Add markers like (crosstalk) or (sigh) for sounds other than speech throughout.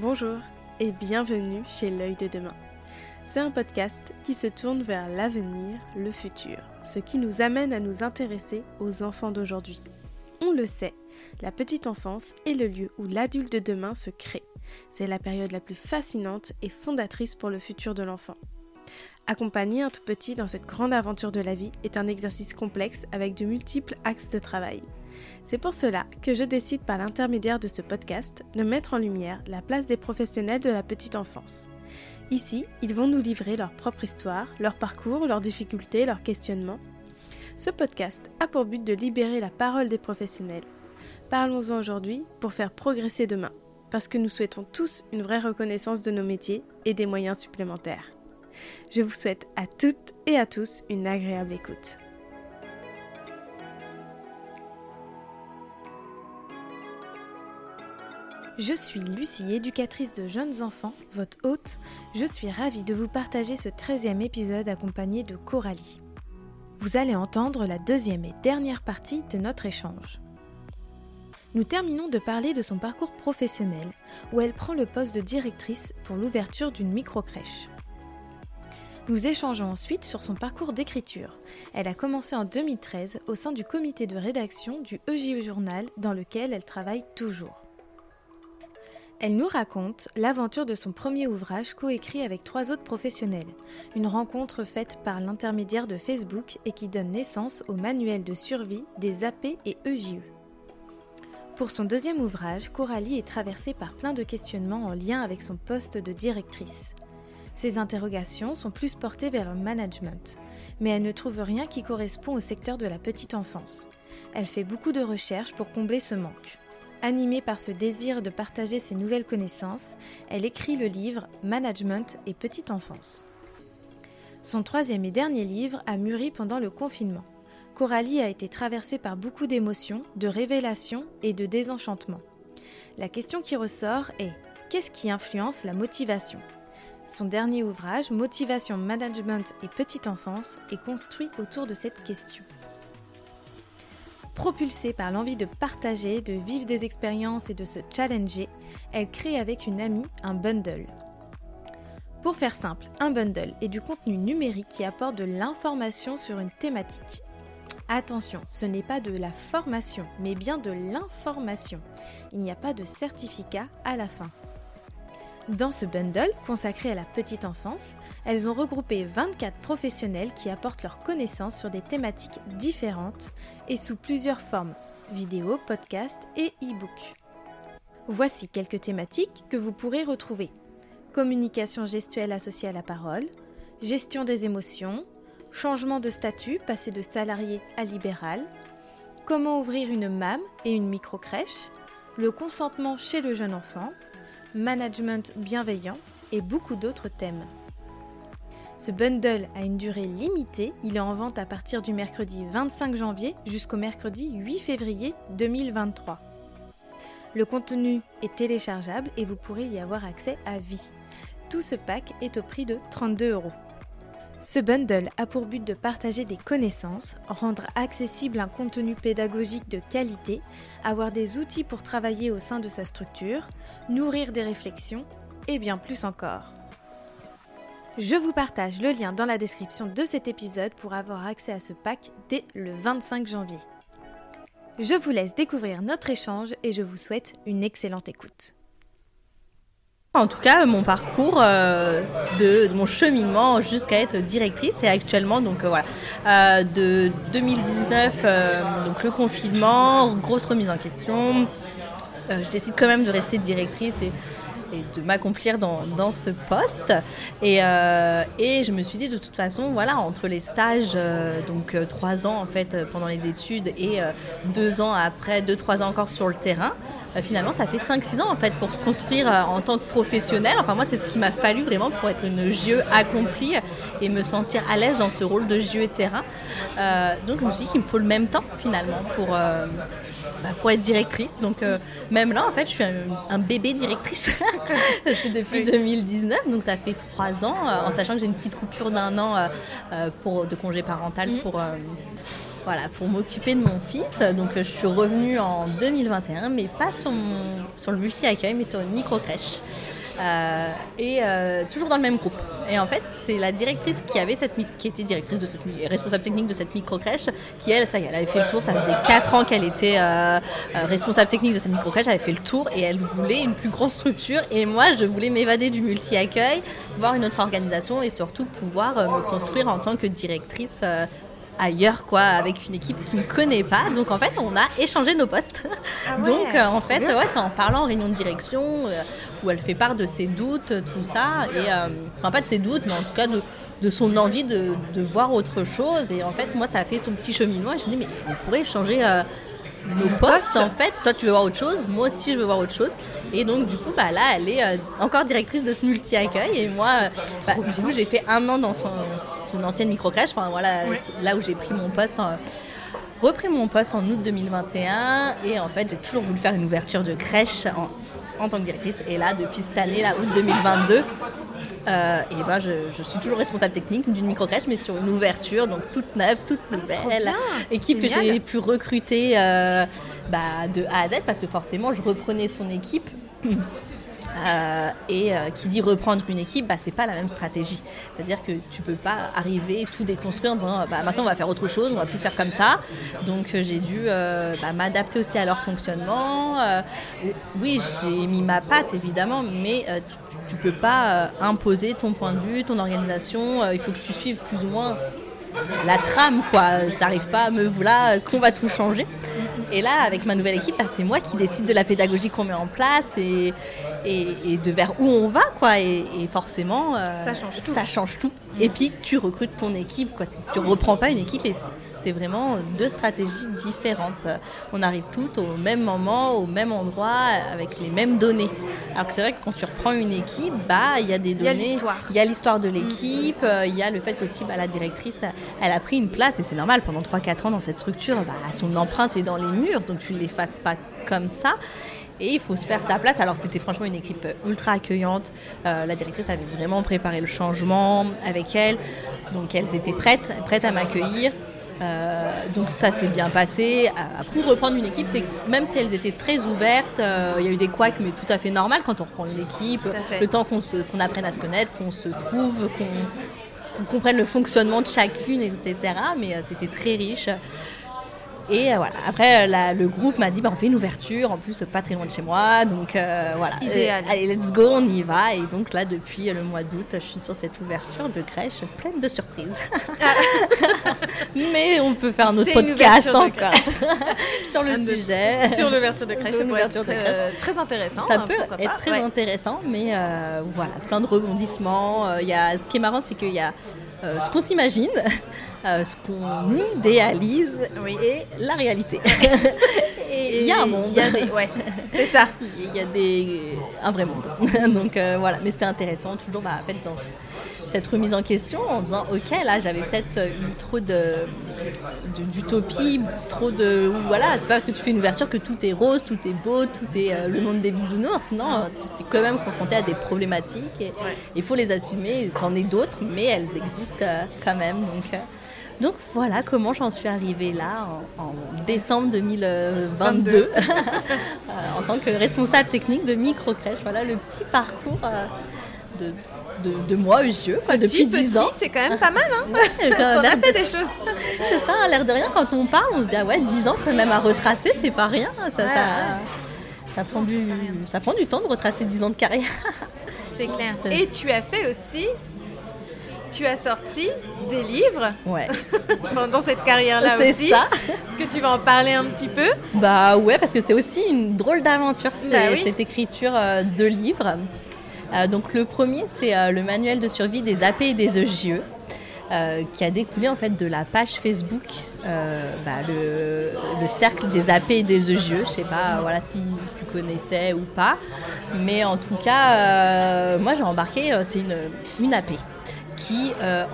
Bonjour et bienvenue chez L'œil de demain. C'est un podcast qui se tourne vers l'avenir, le futur, ce qui nous amène à nous intéresser aux enfants d'aujourd'hui. On le sait, la petite enfance est le lieu où l'adulte de demain se crée. C'est la période la plus fascinante et fondatrice pour le futur de l'enfant. Accompagner un tout petit dans cette grande aventure de la vie est un exercice complexe avec de multiples axes de travail. C'est pour cela que je décide par l'intermédiaire de ce podcast de mettre en lumière la place des professionnels de la petite enfance. Ici, ils vont nous livrer leur propre histoire, leur parcours, leurs difficultés, leurs questionnements. Ce podcast a pour but de libérer la parole des professionnels. Parlons-en aujourd'hui pour faire progresser demain, parce que nous souhaitons tous une vraie reconnaissance de nos métiers et des moyens supplémentaires. Je vous souhaite à toutes et à tous une agréable écoute. Je suis Lucie, éducatrice de jeunes enfants, votre hôte. Je suis ravie de vous partager ce 13e épisode accompagné de Coralie. Vous allez entendre la deuxième et dernière partie de notre échange. Nous terminons de parler de son parcours professionnel, où elle prend le poste de directrice pour l'ouverture d'une micro-crèche. Nous échangeons ensuite sur son parcours d'écriture. Elle a commencé en 2013 au sein du comité de rédaction du EJE Journal dans lequel elle travaille toujours. Elle nous raconte l'aventure de son premier ouvrage coécrit avec trois autres professionnels, une rencontre faite par l'intermédiaire de Facebook et qui donne naissance au manuel de survie des AP et EJE. Pour son deuxième ouvrage, Coralie est traversée par plein de questionnements en lien avec son poste de directrice. Ses interrogations sont plus portées vers le management, mais elle ne trouve rien qui correspond au secteur de la petite enfance. Elle fait beaucoup de recherches pour combler ce manque. Animée par ce désir de partager ses nouvelles connaissances, elle écrit le livre Management et Petite Enfance. Son troisième et dernier livre a mûri pendant le confinement. Coralie a été traversée par beaucoup d'émotions, de révélations et de désenchantements. La question qui ressort est qu'est-ce qui influence la motivation? Son dernier ouvrage, Motivation, Management et Petite Enfance, est construit autour de cette question. Propulsée par l'envie de partager, de vivre des expériences et de se challenger, elle crée avec une amie un bundle. Pour faire simple, un bundle est du contenu numérique qui apporte de l'information sur une thématique. Attention, ce n'est pas de la formation, mais bien de l'information. Il n'y a pas de certificat à la fin. Dans ce bundle consacré à la petite enfance, elles ont regroupé 24 professionnels qui apportent leurs connaissances sur des thématiques différentes et sous plusieurs formes vidéo, podcast et e-book. Voici quelques thématiques que vous pourrez retrouver. Communication gestuelle associée à la parole, gestion des émotions, changement de statut, passer de salarié à libéral, comment ouvrir une MAM et une micro-crèche, le consentement chez le jeune enfant, management bienveillant et beaucoup d'autres thèmes. Ce bundle a une durée limitée, il est en vente à partir du mercredi 25 janvier jusqu'au mercredi 8 février 2023. Le contenu est téléchargeable et vous pourrez y avoir accès à vie. Tout ce pack est au prix de 32 euros. Ce bundle a pour but de partager des connaissances, rendre accessible un contenu pédagogique de qualité, avoir des outils pour travailler au sein de sa structure, nourrir des réflexions et bien plus encore. Je vous partage le lien dans la description de cet épisode pour avoir accès à ce pack dès le 25 janvier. Je vous laisse découvrir notre échange et je vous souhaite une excellente écoute. En tout cas, mon parcours euh, de, mon cheminement jusqu'à être directrice et actuellement donc euh, voilà euh, de 2019 donc le confinement, grosse remise en question. je décide quand même de rester directrice et et de m'accomplir dans, ce poste. Et, euh, et, je me suis dit de toute façon, voilà, entre les stages, euh, donc euh, trois ans en fait pendant les études et deux ans après, deux, trois ans encore sur le terrain, finalement ça fait cinq, six ans en fait pour se construire en tant que professionnel. Enfin moi c'est ce qui m'a fallu vraiment pour être une JE accomplie et me sentir à l'aise dans ce rôle de JE terrain. donc je me suis dit qu'il me faut le même temps finalement pour bah, pour être directrice. Donc euh, même là, en fait, je suis un, bébé directrice. (laughs) Parce que depuis 2019, donc ça fait trois ans, euh, en sachant que j'ai une petite coupure d'un an euh, pour, de congé parental mm. pour voilà, pour m'occuper de mon fils. Donc je suis revenue en 2021, mais pas sur, sur le multi-accueil, mais sur une micro-crèche. Euh, et euh, toujours dans le même groupe. Et en fait, c'est la directrice qui avait cette qui était directrice de cette responsable technique de cette micro crèche, qui elle, ça, elle avait fait le tour. Ça faisait 4 ans qu'elle était euh, responsable technique de cette micro crèche. Elle avait fait le tour et elle voulait une plus grosse structure. Et moi, je voulais m'évader du multi accueil, voir une autre organisation et surtout pouvoir me construire en tant que directrice ailleurs, quoi, avec une équipe qui ne connaît pas. Donc en fait, on a échangé nos postes. Ah (laughs) Donc euh, en fait, ouais, c'est en parlant en réunion de direction euh, où elle fait part de ses doutes, tout ça, et euh, enfin pas de ses doutes, mais en tout cas de, de son envie de, de, voir autre chose. Et en fait, moi, ça a fait son petit cheminement. Et je me dis, mais on pourrait changer nos postes en fait. Toi tu veux voir autre chose, moi aussi je veux voir autre chose. Et donc du coup bah là elle est encore directrice de ce multi-accueil et moi bah, du coup j'ai fait un an dans son, une ancienne micro-crèche, enfin voilà, là où j'ai pris mon poste. repris mon poste en août 2021 et en fait j'ai toujours voulu faire une ouverture de crèche en, tant que directrice et là depuis cette année, là août 2022, euh, et ben je, suis toujours responsable technique d'une micro-crèche, mais sur une ouverture, donc toute neuve, toute ah, nouvelle. équipe que j'ai pu recruter euh, bah, de A à Z, parce que forcément, je reprenais son équipe. Euh, et euh, qui dit reprendre une équipe, bah, c'est pas la même stratégie. C'est-à-dire que tu peux pas arriver tout déconstruire en disant bah, maintenant on va faire autre chose, on va plus faire comme ça. Donc euh, j'ai dû bah, m'adapter aussi à leur fonctionnement. oui, j'ai mis ma patte évidemment, mais tu, ne peux pas imposer ton point de vue, ton organisation. il faut que tu suives plus ou moins la trame, quoi. T'arrives pas à me voilà qu'on va tout changer. Et là, avec ma nouvelle équipe, bah, c'est moi qui décide de la pédagogie qu'on met en place et, et, de vers où on va, quoi. Et, forcément, euh, ça change tout. Ça change tout. Et puis, tu recrutes ton équipe, quoi. Tu reprends pas une équipe et c'est vraiment deux stratégies différentes. On arrive toutes au même moment, au même endroit, avec les mêmes données. Alors que c'est vrai que quand tu reprends une équipe, bah il y a des données, il y a l'histoire de l'équipe, euh, il y a le fait qu'aussi bah, la directrice, elle a pris une place et c'est normal pendant 3-4 ans dans cette structure, bah, son empreinte est dans les murs, donc tu ne l'effaces pas comme ça. Et il faut se faire sa place. Alors c'était franchement une équipe ultra accueillante. Euh, la directrice avait vraiment préparé le changement avec elle. Donc elles étaient prêtes, prêtes à m'accueillir. Euh, donc ça s'est bien passé. Euh, pour reprendre une équipe, c'est même si elles étaient très ouvertes, il y a eu des couacs, mais tout à fait normal quand on reprend une équipe. Le temps qu'on apprenne à se connaître, qu'on se trouve, qu'on comprenne le fonctionnement de chacune, etc. Mais c'était très riche. Et euh, voilà. Après, euh, le groupe m'a dit bah, on fait une ouverture, en plus pas très loin de chez moi. Donc euh, voilà. Idéal. allez, let's go, on y va. Et donc là, depuis le mois d'août, je suis sur cette ouverture de crèche pleine de surprises. (laughs) Mais on peut faire un autre podcast encore (laughs) sur le sujet. Sur l'ouverture de crèche, ça très intéressant. Ça hein, peut être très intéressant, mais voilà, plein de rebondissements. Il y a, ce qui est marrant, c'est qu'il y a ce qu'on s'imagine. Euh, ce qu'on idéalise et la réalité. (laughs) et il y a un monde. ouais, c'est ça. Il y a des, un vrai monde. (laughs) Donc euh, voilà, mais c'était intéressant toujours bah, en fait, dans cette remise en question en disant ok là j'avais peut-être eu trop de d'utopie, trop de voilà c'est pas parce que tu fais une ouverture que tout est rose, tout est beau, tout est euh, le monde des bisounours. Non, tu es quand même confronté à des problématiques et il faut les assumer. C'en est d'autres, mais elles existent quand même. Donc donc voilà comment j'en suis arrivée là en, décembre 2022 (laughs) euh, en tant que responsable technique de microcrèche. Voilà le petit parcours euh, de, de, moi yeux quoi, depuis 10 ans. C'est quand même pas mal, hein (laughs) On a fait des choses. C'est ça, à l'air de rien, quand on parle, on se dit, ah ouais, 10 ans quand même à retracer, c'est pas rien. Ça, ça, ça, prend du, ça prend du temps de retracer 10 ans de carrière. (laughs) C'est clair. Et tu as fait aussi tu as sorti des livres ouais. (laughs) pendant cette carrière-là aussi. ça. Est-ce que tu vas en parler un petit peu? Bah ouais, parce que c'est aussi une drôle d'aventure, bah cette écriture euh, de livres. Euh, donc le premier, c'est euh, le manuel de survie des AP et des EGE. qui a découlé en fait de la page Facebook, bah, le, cercle des AP et des EGE. Je sais pas, voilà si tu connaissais ou pas, mais en tout cas, moi j'ai embarqué, c'est une, une AP qui, euh,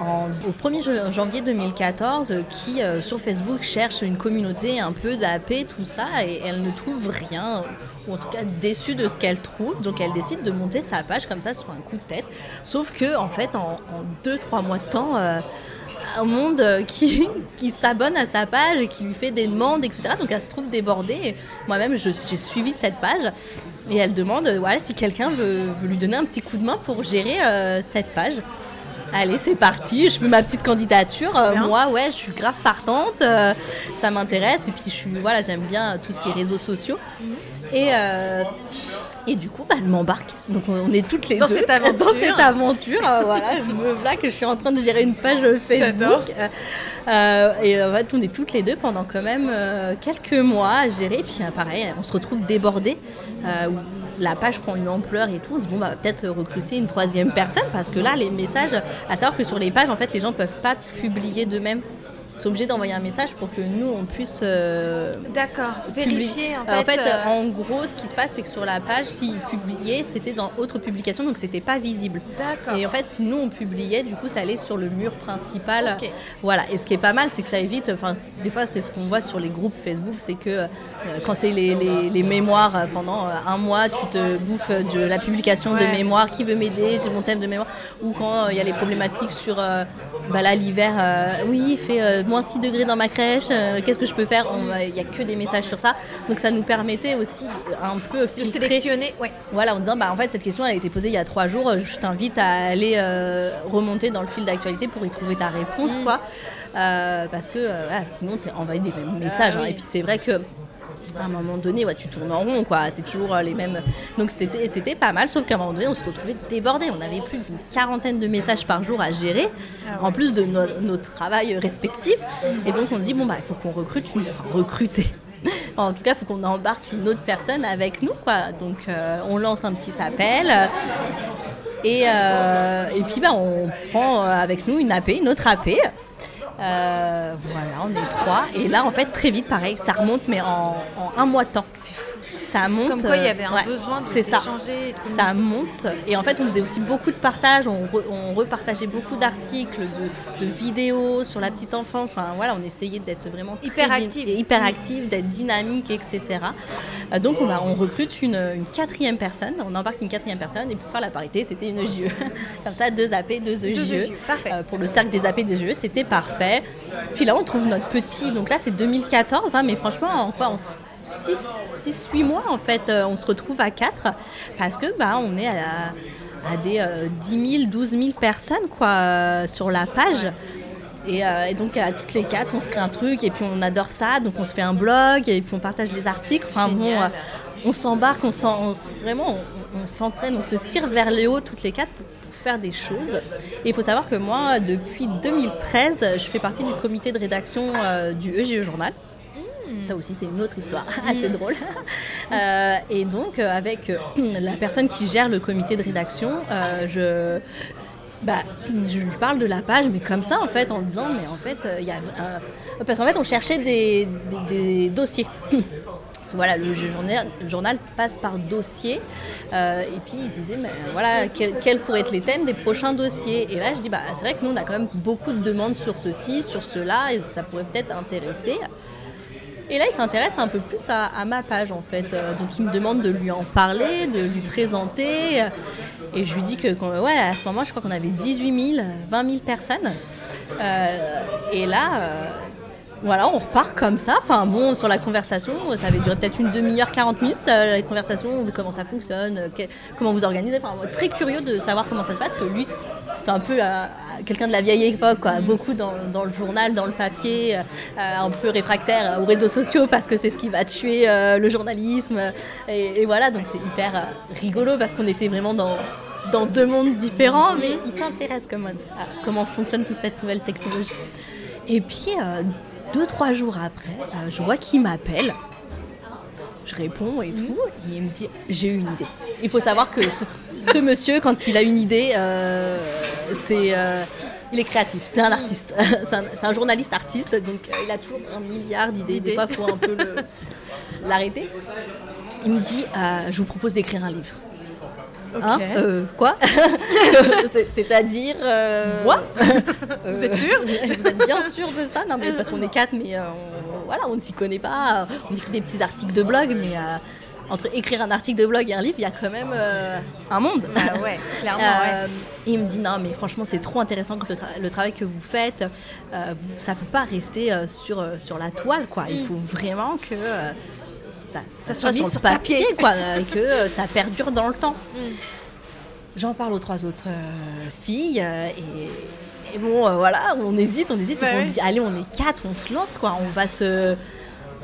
au 1er janvier 2014, qui euh, sur Facebook cherche une communauté un peu d'AP, tout ça, et elle ne trouve rien, ou en tout cas déçue de ce qu'elle trouve, donc elle décide de monter sa page comme ça sur un coup de tête. Sauf que, en fait, en 2-3 mois de temps, euh, un monde (laughs) qui, qui s'abonne à sa page et qui lui fait des demandes, etc. Donc elle se trouve débordée. Moi-même, j'ai suivi cette page et elle demande voilà, si quelqu'un veut, lui donner un petit coup de main pour gérer cette page. Allez, c'est parti, je fais ma petite candidature. Euh, moi, ouais, je suis grave partante, euh, ça m'intéresse. Et puis, je suis, voilà, j'aime bien tout ce qui est réseaux sociaux. Et, euh, et du coup, bah, elle m'embarque. Donc, on, est toutes les Dans deux cette aventure. (laughs) dans cette aventure. euh, voilà, je me que je suis en train de gérer une page. Facebook. Euh, et en fait, on est toutes les deux pendant quand même euh, quelques mois à gérer. Puis, pareil, on se retrouve débordés. où la page prend une ampleur et tout. On dit, bon, bah, peut-être recruter une troisième personne parce que là, les messages, à savoir que sur les pages, en fait, les gens ne peuvent pas publier d'eux-mêmes. Sont obligés d'envoyer un message pour que nous, on puisse euh, D'accord. Vérifier en euh, fait. euh, en gros, ce qui se passe, c'est que sur la page, s'ils publiaient, c'était dans autre publication, donc c'était pas visible. D'accord. Et en fait, si nous on publiait, du coup, ça allait sur le mur principal. Ok. Voilà. Et ce qui est pas mal, c'est que ça évite. Enfin, des fois, c'est ce qu'on voit sur les groupes Facebook, c'est que euh, quand c'est les, les- les mémoires pendant un mois, tu te bouffes de la publication Ouais. de mémoires. Qui veut m'aider J'ai mon thème de mémoire. Ou quand il y a les problématiques sur. bah là, l'hiver, oui, il fait moins 6 degrés dans ma crèche, euh, qu'est-ce que je peux faire? Il n'y a que des messages sur ça. Donc ça nous permettait aussi un peu de filtrer sélectionner. Ouais. voilà, en disant, bah, en fait, cette question, elle a été posée il y a trois jours. Je t'invite à aller euh, remonter dans le fil d'actualité pour y trouver ta réponse, Mm. quoi. Euh, parce que euh, voilà, sinon, t'es envahi des mêmes messages. Ah hein. oui. Et puis, c'est vrai que. À un moment donné, ouais, tu tournes en rond, quoi. C'est toujours euh, les mêmes. Donc c'était, c'était pas mal, sauf qu'à un moment donné, on se retrouvait débordés. On avait plus d'une quarantaine de messages par jour à gérer, Ah en plus de no- nos travails respectifs. Et donc on se dit bon bah il faut qu'on recrute une, enfin, recruter. (laughs) En tout cas, il faut qu'on embarque une autre personne avec nous, quoi. Donc euh, on lance un petit appel. et, euh, et puis bah, on prend avec nous une AP, une autre AP. Euh, voilà, on est trois. Et là, en fait, très vite, pareil, ça remonte, mais en, en un mois de temps. C'est fou. Ça monte. Comme quoi, il y avait un ouais, besoin de c'est ça. monte. Et en fait, on faisait aussi beaucoup de partages. On, re- on repartageait beaucoup d'articles, de, de vidéos sur la petite enfance. Enfin, voilà, on essayait d'être vraiment très Hyper dyn- active. hyper active, d'être dynamique, etc. Euh, donc, on, recrute une, une quatrième personne. On embarque une quatrième personne. Et pour faire la parité, c'était une JE. (laughs) Comme ça, deux AP, deux EJE. EJE, parfait. Euh, pour le cercle des AP des JE, c'était parfait. Puis là, on trouve notre petit. Donc là, c'est 2014, hein, mais franchement, en quoi en 6-8 mois, en fait, euh, on se retrouve à 4 parce que bah, on est à, à des euh, 10 000, 12 000 personnes quoi, euh, sur la page. Et, euh, et donc à toutes les quatre, on se crée un truc et puis on adore ça, donc on se fait un blog et puis on partage des articles. Enfin bon, euh, on s'embarque, on, on vraiment, on, on s'entraîne, on se tire vers les hauts toutes les quatre faire des choses. Et il faut savoir que moi, depuis 2013, je fais partie du comité de rédaction euh, du EGE Journal. Ça aussi, c'est une autre histoire (laughs) assez drôle. (laughs) Euh, et donc, euh, avec euh, la personne qui gère le comité de rédaction, je, bah, je lui parle de la page, mais comme ça, en fait, en disant, mais en fait, il y a Parce qu'en fait, on cherchait des, des- des dossiers. (laughs) Voilà, le journal, journal passe par dossier. euh, et puis il disait, mais voilà, quels quels pourraient être les thèmes des prochains dossiers? Et là, je dis, bah, c'est vrai que nous, on a quand même beaucoup de demandes sur ceci, sur cela, et ça pourrait peut-être intéresser. Et là, il s'intéresse un peu plus à, ma page en fait. Euh, donc, il me demande de lui en parler, de lui présenter. Et je lui dis que, ouais, à ce moment, je crois qu'on avait 18 000, 20 000 personnes. Et là, voilà, on repart comme ça. Enfin, bon, sur la conversation, ça avait duré peut-être une demi-heure, 40 minutes, euh, la conversation, comment ça fonctionne, euh, comment vous organisez. Enfin, très curieux de savoir comment ça se passe, que lui, c'est un peu euh, quelqu'un de la vieille époque, quoi. beaucoup dans, le journal, dans le papier, un peu réfractaire aux réseaux sociaux parce que c'est ce qui va tuer le journalisme. Et, voilà, donc c'est hyper rigolo parce qu'on était vraiment dans, deux mondes différents, mais il s'intéresse comment, à comment fonctionne toute cette nouvelle technologie. Et puis, deux, trois jours après, euh, je vois qu'il m'appelle. Je réponds et tout, et il me dit j'ai une idée. Il faut savoir que ce, ce monsieur, quand il a une idée, euh, c'est, euh, il est créatif, c'est un artiste, (laughs) c'est un, un journaliste artiste, donc il a toujours un milliard d'idées. Des fois, il faut un peu l'arrêter. Il me dit je vous propose d'écrire un livre. Hein Euh, quoi (laughs) C'est- C'est-à-dire. euh, Moi euh, Vous êtes sûr (laughs) Vous êtes bien sûr de ça Non, mais parce qu'on est quatre, mais on, voilà, on ne s'y connaît pas. On écrit des petits articles de blog, mais, entre écrire un article de blog et un livre, il y a quand même euh, un monde. Ah ouais, clairement. Euh, Il me dit non, mais franchement, c'est trop intéressant que le, tra- le travail que vous faites, euh, vous- ça peut pas rester sur, sur la toile, quoi. Il faut vraiment que euh, ça, ça soit soit mis sur, sur le papier, papier. (laughs) quoi, euh, que euh, ça perdure dans le temps. Mm. J'en parle aux trois autres euh, filles et, et bon, voilà, on hésite, on hésite, Ouais, puis on dit allez, on est quatre, on se lance, quoi. On va se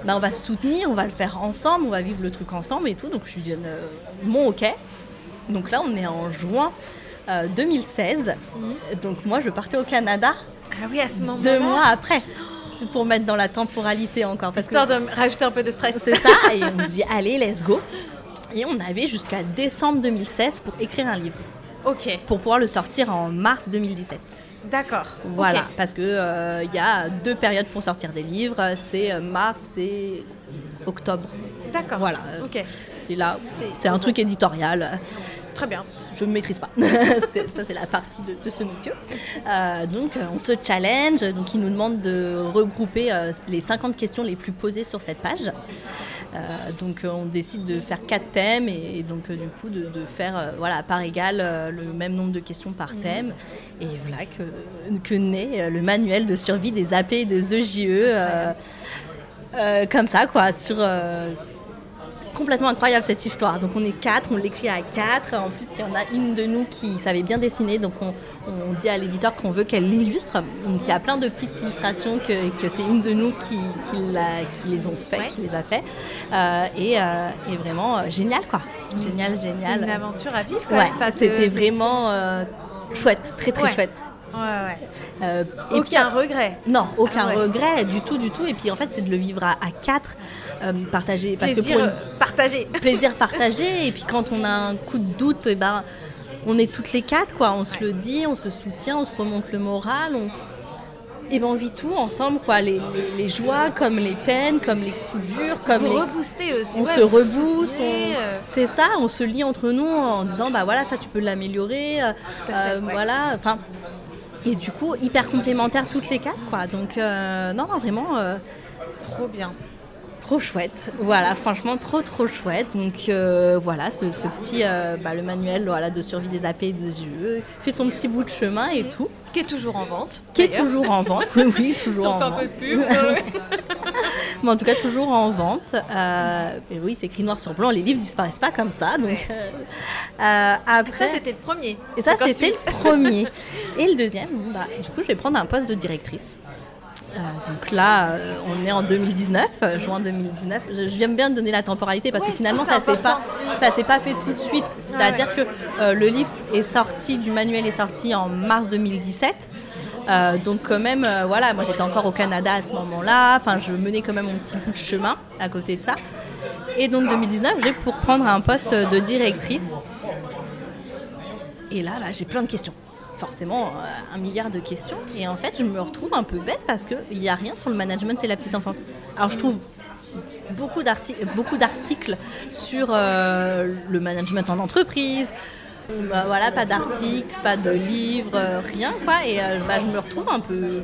bah, on va se soutenir, on va le faire ensemble, on va vivre le truc ensemble et tout. Donc je lui euh, mon ok. Donc là, on est en juin euh, 2016. Donc moi, je partais au Canada Ah oui, à ce moment-là. deux mois après pour mettre dans la temporalité encore. Parce que Histoire de rajouter un peu de stress. c'est ça. Et on se (laughs) dit allez, let's go. Et on avait jusqu'à décembre 2016 pour écrire un livre, Ok, pour pouvoir le sortir en mars 2017. d'accord. Voilà, parce que euh, il y a deux périodes pour sortir des livres, c'est euh, mars et octobre. D'accord. Voilà. Ok, C'est là, c'est un truc éditorial. Très bien. Je ne maîtrise pas. (laughs) Ça, c'est la partie de, de ce monsieur. Euh, donc, euh, on se challenge. Donc, il nous demande de regrouper euh, les 50 questions les plus posées sur cette page. Euh, donc, on décide de faire quatre thèmes et, et donc, du coup, de, de faire voilà, à part égale le même nombre de questions par thème. Et voilà que, que naît le manuel de survie des AP et des EJE. euh, comme ça, quoi, sur. Complètement incroyable cette histoire. Donc on est quatre, on l'écrit à quatre. En plus, il y en a une de nous qui savait bien dessiner, donc on, on dit à l'éditeur qu'on veut qu'elle l'illustre. Donc il y a plein de petites illustrations que, que c'est une de nous qui, qui, qui les ont fait, Ouais. qui les a fait. Euh, et, euh, et vraiment euh, génial, quoi. Génial, C'est génial. une aventure à vivre quand Ouais, que c'était c'est- vraiment chouette, très très Ouais. chouette. Ouais, ouais. Euh, et puis, Aucun regret. non, aucun Ah ouais. regret du tout, du tout. Et puis en fait, c'est de le vivre à, à quatre, euh, partager. Parce Plaisir que pour une- euh, partagé. (laughs) plaisir partagé. Et puis quand on a un coup de doute, eh ben, on est toutes les quatre, quoi. On se le dit, on se soutient, on se remonte le moral. On... Et ben on vit tout ensemble, quoi. Les, les- les joies, comme les peines, comme les coups durs, comme Vous les. rebooster aussi. On ouais, se rebooste, on- euh, c'est ça, on se lie entre nous en disant bah voilà ça tu peux l'améliorer, euh, ouais. voilà, enfin et du coup hyper complémentaires toutes les quatre quoi, donc euh, non non vraiment Trop bien. Trop chouette, voilà, franchement trop trop chouette. Donc euh, voilà, ce, ce petit, euh, bah, le manuel voilà, de survie des AP et des jeux fait son petit bout de chemin et tout, Qui est toujours en vente. qui est toujours en vente, oui, oui, (laughs) toujours Sans en un vente. peu de pub. (laughs) Mais en tout cas toujours en vente. Euh, et oui, c'est écrit noir sur blanc, les livres disparaissent pas comme ça. Donc, euh, après, Ça, c'était le premier. Et ça, c'était le premier. Et le deuxième, bah, du coup, je vais prendre un poste de directrice. Euh, donc là, euh, on est en 2019, euh, juin 2019. Je, je viens bien de donner la temporalité parce Ouais, que finalement, ça s'est pas, ça s'est pas fait tout de suite. C'est-à-dire que euh, le livre est sorti, du manuel est sorti en mars 2017. Euh, donc quand même, euh, voilà, moi j'étais encore au Canada à ce moment-là. Enfin, je menais quand même mon petit bout de chemin à côté de ça. Et donc 2019, j'ai pour prendre un poste de directrice. Et là, bah, j'ai plein de questions. Forcément, euh, un milliard de questions. Et en fait, je me retrouve un peu bête parce qu'il n'y a rien sur le management et la petite enfance. Alors, je trouve beaucoup d'arti- beaucoup d'articles sur euh, le management en entreprise. Bah, voilà, pas d'articles, pas de livres, euh, rien quoi. Et bah, je me retrouve un peu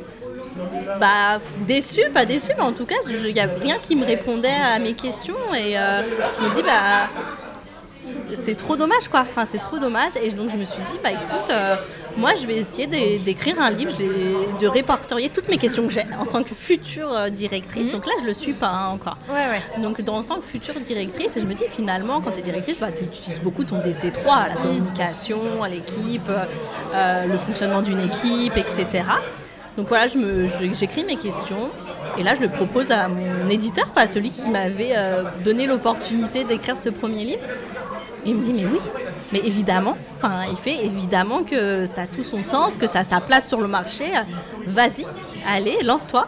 bah, déçue, pas déçue, mais en tout cas, il n'y a rien qui me répondait à mes questions. Et je me dis, bah, c'est trop dommage quoi. Enfin, c'est trop dommage. Et donc, je me suis dit, bah écoute, moi, je vais essayer d'é- d'écrire un livre, de répertorier toutes mes questions que j'ai en tant que future euh, directrice. Donc là, je le suis pas hein, encore. Ouais, ouais. Donc, dans- en tant que future directrice, je me dis finalement, quand tu es directrice, bah, tu utilises beaucoup ton DC3, la communication, à l'équipe, euh, le fonctionnement d'une équipe, etc. Donc voilà, j'écris mes questions et là, je le propose à mon éditeur, à celui qui m'avait euh, donné l'opportunité d'écrire ce premier livre. Et il me dit, mais oui, mais évidemment, enfin, il fait évidemment que ça a tout son sens, que ça a sa place sur le marché. Vas-y, allez, lance-toi.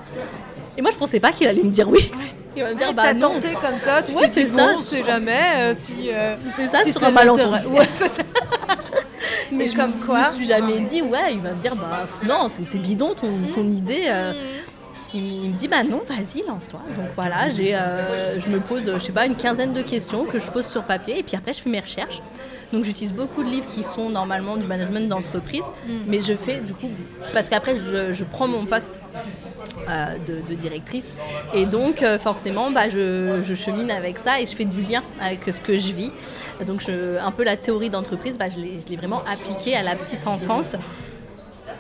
Et moi, je pensais pas qu'il allait me dire oui. Il va me dire, bah T'as non. tenté comme ça, tu Ouais, t'es dit c'est ça, bon, on sait jamais euh, si. euh, C'est ça, si sur c'est un malentendu. (laughs) Ouais, ça. (laughs) Mais Et je comme me- quoi Je me suis jamais dit, ouais, il va me dire, bah non, c'est bidon ton, ton idée. euh. Il, me- il me dit, bah non, vas-y, lance-toi. Donc voilà, j'ai, euh, je me pose, je sais pas, une quinzaine de questions que je pose sur papier et puis après, je fais mes recherches. Donc j'utilise beaucoup de livres qui sont normalement du management d'entreprise, mm. mais je fais du coup, parce qu'après je, prends mon poste euh, de, directrice. Et donc, euh, forcément, bah, je, chemine avec ça et je fais du lien avec ce que je vis. Donc, je, un peu la théorie d'entreprise, bah, je l'ai vraiment appliquée à la petite enfance.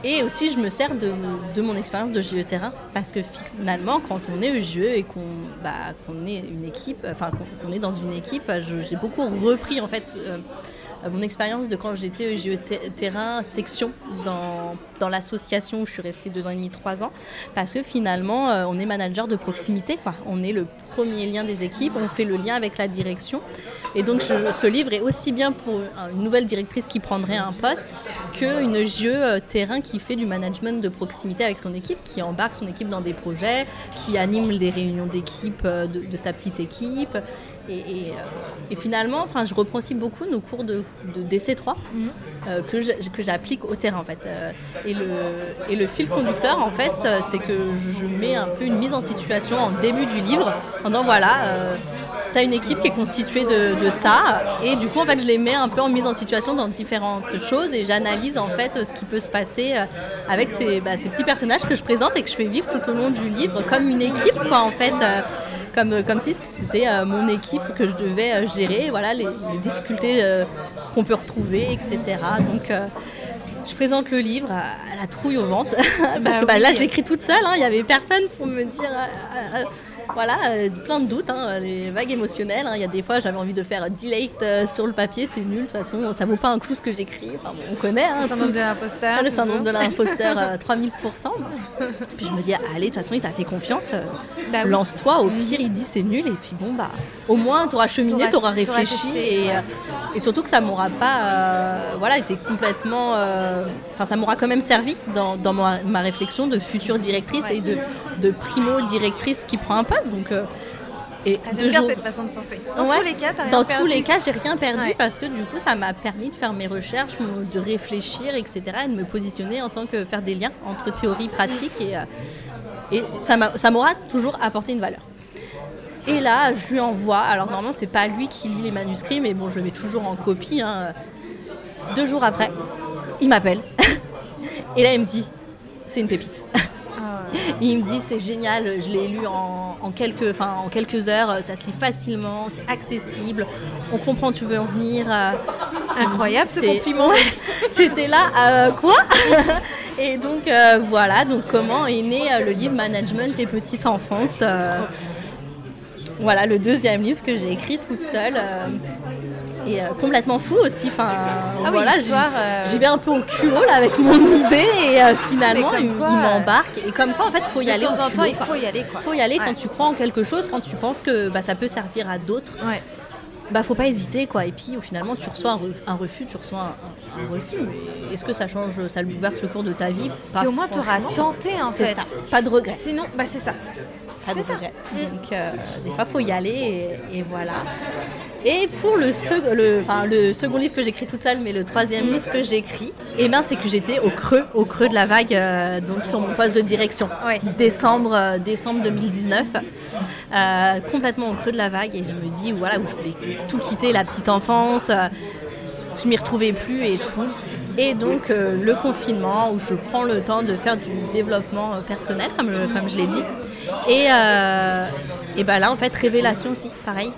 Et aussi, je me sers de, mon expérience de GE terrain parce que finalement, quand on est GE et qu'on bah, est une équipe, enfin qu'on est dans une équipe, j'ai beaucoup repris en fait. Euh, mon expérience de quand j'étais GE terrain section dans, dans l'association où je suis restée deux ans et demi, trois ans, parce que finalement, euh, on est manager de proximité, quoi. On est le premier lien des équipes, on fait le lien avec la direction. Et donc ce livre est aussi bien pour une nouvelle directrice qui prendrait un poste qu'une jeu euh, terrain qui fait du management de proximité avec son équipe, qui embarque son équipe dans des projets, qui anime des réunions d'équipe euh, de, sa petite équipe. Et, euh, finalement, enfin, je reprends aussi beaucoup nos cours de, DC3 mhm. que j'applique au terrain en fait. et, le, et le fil conducteur en fait, c'est que je mets un peu une mise en situation en début du livre en disant voilà tu as une équipe qui est constituée de, ça. Et du coup, en fait, je les mets un peu en mise en situation dans différentes choses et j'analyse en fait ce qui peut se passer euh, avec bah, ces, petits personnages que je présente et que je fais vivre tout au long du livre comme une équipe, quoi, en fait. Euh, comme, comme si c'était euh, mon équipe que je devais gérer, voilà, les, difficultés qu'on peut retrouver, etc. Donc, je présente le livre à, la trouille au ventre, (laughs) parce bah que bah, là, je l'écris toute seule, hein. il n'y avait personne pour me dire voilà, euh, plein de doutes, hein, les vagues émotionnelles. Hein. Il y a des fois, j'avais envie de faire delete euh, sur le papier, c'est nul. De toute façon, ça vaut pas un clou ce que j'écris. on connaît. Hein, le syndrome de l'imposteur. Le syndrome de l'imposteur, (laughs) 3000%. puis je me dis, allez, de toute façon, il t'a fait confiance. Euh, bah lance-toi. Au mm. pire, il dit c'est nul. Et puis bon, bah, au moins, tu auras cheminé, tu auras réfléchi. et, surtout que ça m'aura pas voilà, été complètement. Enfin, ça m'aura quand même servi dans, ma, réflexion de future directrice et de, de primo-directrice qui prend un peu donc, euh, et ah, J'aime bien cette façon de penser. Dans tous les cas, Dans tous les cas, j'ai rien perdu parce que du coup, ça m'a permis de faire mes recherches, de réfléchir, etc. et de me positionner en tant que faire des liens entre théorie, pratique et, euh, et ça m'aura toujours apporté une valeur. Et là, je lui envoie. Alors normalement, c'est pas lui qui lit les manuscrits, mais bon, je le mets toujours en copie. Hein. Deux jours après, il m'appelle. (laughs) et là, il me dit, c'est une pépite. (laughs) (laughs) il me dit c'est génial, je l'ai lu en, quelques, en quelques heures, ça se lit facilement, c'est accessible, on comprend tu veux en venir. Euh, Incroyable ce compliment. (laughs) J'étais là, euh, quoi? (laughs) Et donc euh, voilà, donc comment est né le livre Management et petite enfance. voilà, le deuxième livre que j'ai écrit toute seule et euh, complètement fou aussi. Enfin, ah voilà, euh, j'y vais un peu au culot là, avec mon (laughs) idée et euh, finalement il, m'embarque. Et comme quoi, en fait, faut y aller. De temps en temps, il faut y aller. Il faut y aller quand tu crois en quelque chose, quand tu penses que bah, ça peut servir à d'autres. Ouais. Bah, faut pas hésiter quoi. Et puis, finalement, tu reçois un, refus, tu reçois un, refus. Est-ce que ça change, ça bouleverse le cours de ta vie? Puis au moins, tu auras tenté en fait. Pas de regret. Sinon, bah c'est ça. Pas de regret. Donc, des fois, faut y aller et voilà. Et pour le, le, le second livre que j'écris toute seule, mais le troisième livre que j'écris, et eh ben, c'est que j'étais au creux, au creux de la vague, euh, donc sur mon poste de direction. Décembre, euh, décembre 2019, euh, complètement au creux de la vague, et je me dis, voilà, où je voulais tout quitter, la petite enfance, je m'y retrouvais plus et tout. Et donc le confinement où je prends le temps de faire du développement personnel, comme, comme je l'ai dit. Et, et ben là, en fait, révélation aussi, pareil.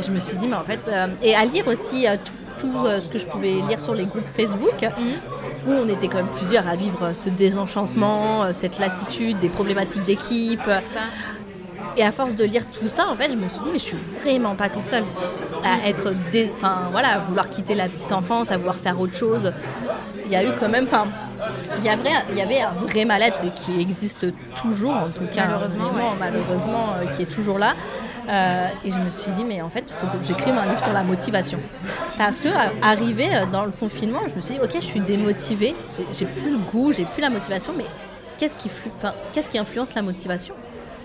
Je me suis dit, mais en fait, euh, et à lire aussi euh, tout, euh, ce que je pouvais lire sur les groupes Facebook, où on était quand même plusieurs à vivre ce désenchantement, cette lassitude, des problématiques d'équipe. Et à force de lire tout ça, en fait, je me suis dit, mais je suis vraiment pas toute seule à être, enfin voilà, à vouloir quitter la petite enfance, à vouloir faire autre chose. Il y a eu quand même, enfin, il y, avait, un vrai mal-être qui existe toujours, en tout cas, malheureusement, malheureusement euh, qui est toujours là. Euh, et je me suis dit, mais en fait, il faut que j'écrive un livre sur la motivation. Parce que, arrivé euh, dans le confinement, je me suis dit, ok, je suis démotivée, j'ai plus le goût, j'ai plus la motivation, mais qu'est-ce qui, qu'est-ce qui influence la motivation?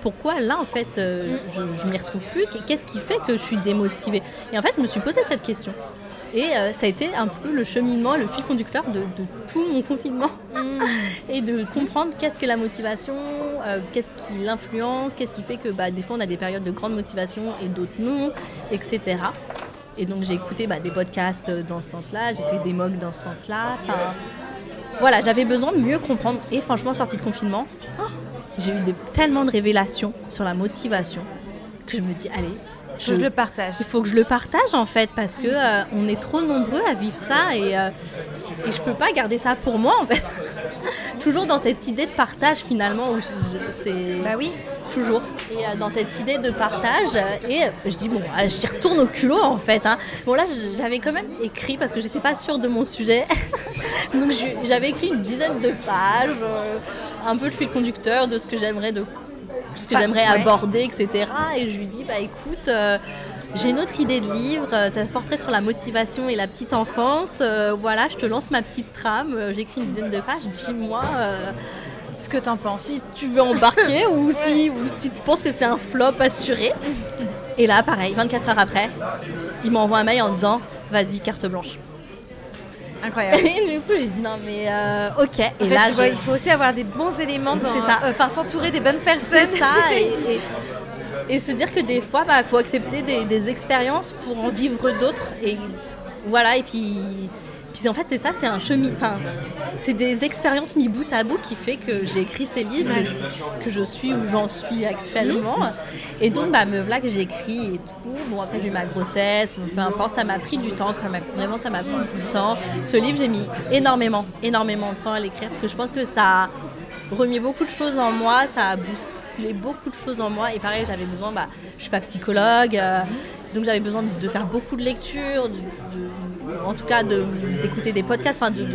Pourquoi là en fait je, je m'y retrouve plus? Qu'est-ce qui fait que je suis démotivée? Et en fait, je me suis posé cette question. Et euh, ça a été un peu le cheminement, le fil conducteur de, tout mon confinement. Mm. (laughs) et de comprendre qu'est-ce que la motivation, euh, qu'est-ce qui l'influence, qu'est-ce qui fait que bah, des fois on a des périodes de grande motivation et d'autres non, etc. Et donc j'ai écouté bah, des podcasts dans ce sens-là, j'ai fait des mocs dans ce sens-là. Enfin, voilà, j'avais besoin de mieux comprendre. Et franchement, sortie de confinement, oh, j'ai eu tellement de révélations sur la motivation que je me dis, allez, je, le partage. Il faut que je le partage en fait parce que euh, on est trop nombreux à vivre ça et, euh, et je peux pas garder ça pour moi en fait. (laughs) toujours dans cette idée de partage finalement où c'est. Bah oui. Toujours. Et euh, dans cette idée de partage, et je dis, bon, j'y retourne au culot en fait. Hein. Bon, là, j'avais quand même écrit parce que j'étais pas sûre de mon sujet. (laughs) Donc, j'avais écrit une dizaine de pages, un peu le fil conducteur de ce que j'aimerais de ce que j'aimerais aborder, etc. Et je lui dis, bah écoute, euh, j'ai une autre idée de livre, euh, ça porterait sur la motivation et la petite enfance. Euh, voilà, je te lance ma petite trame, j'écris une dizaine de pages, dis-moi ce que tu en penses. Si tu veux embarquer ou, si, ou si tu penses que c'est un flop assuré. Et là, pareil, 24 heures après, il m'envoie un mail en disant, vas-y, carte blanche. Incroyable. (laughs) Et du coup, j'ai dit non, mais euh, ok. et là, il faut aussi avoir des bons éléments. C'est ça. Euh, enfin, s'entourer des bonnes personnes. C'est ça. et, (laughs) se dire que des fois, il bah, faut accepter des, des expériences pour en vivre d'autres. Et voilà. Et puis en fait, c'est ça, c'est un chemin. Enfin, c'est des expériences mis bout à bout qui fait que j'ai écrit ces livres, que je suis où j'en suis actuellement. Et donc, bah, me voilà que j'écris et tout. Bon, après, j'ai eu ma grossesse, peu importe, ça m'a pris du temps quand même. Vraiment, ça m'a pris du temps. Ce livre, j'ai mis énormément, énormément de temps à l'écrire parce que je pense que ça a remis beaucoup de choses en moi, ça a bousculé beaucoup de choses en moi. Et pareil, j'avais besoin, bah, je suis pas psychologue, euh, donc j'avais besoin de, faire beaucoup de lectures, de en tout cas d'écouter des podcasts, enfin de,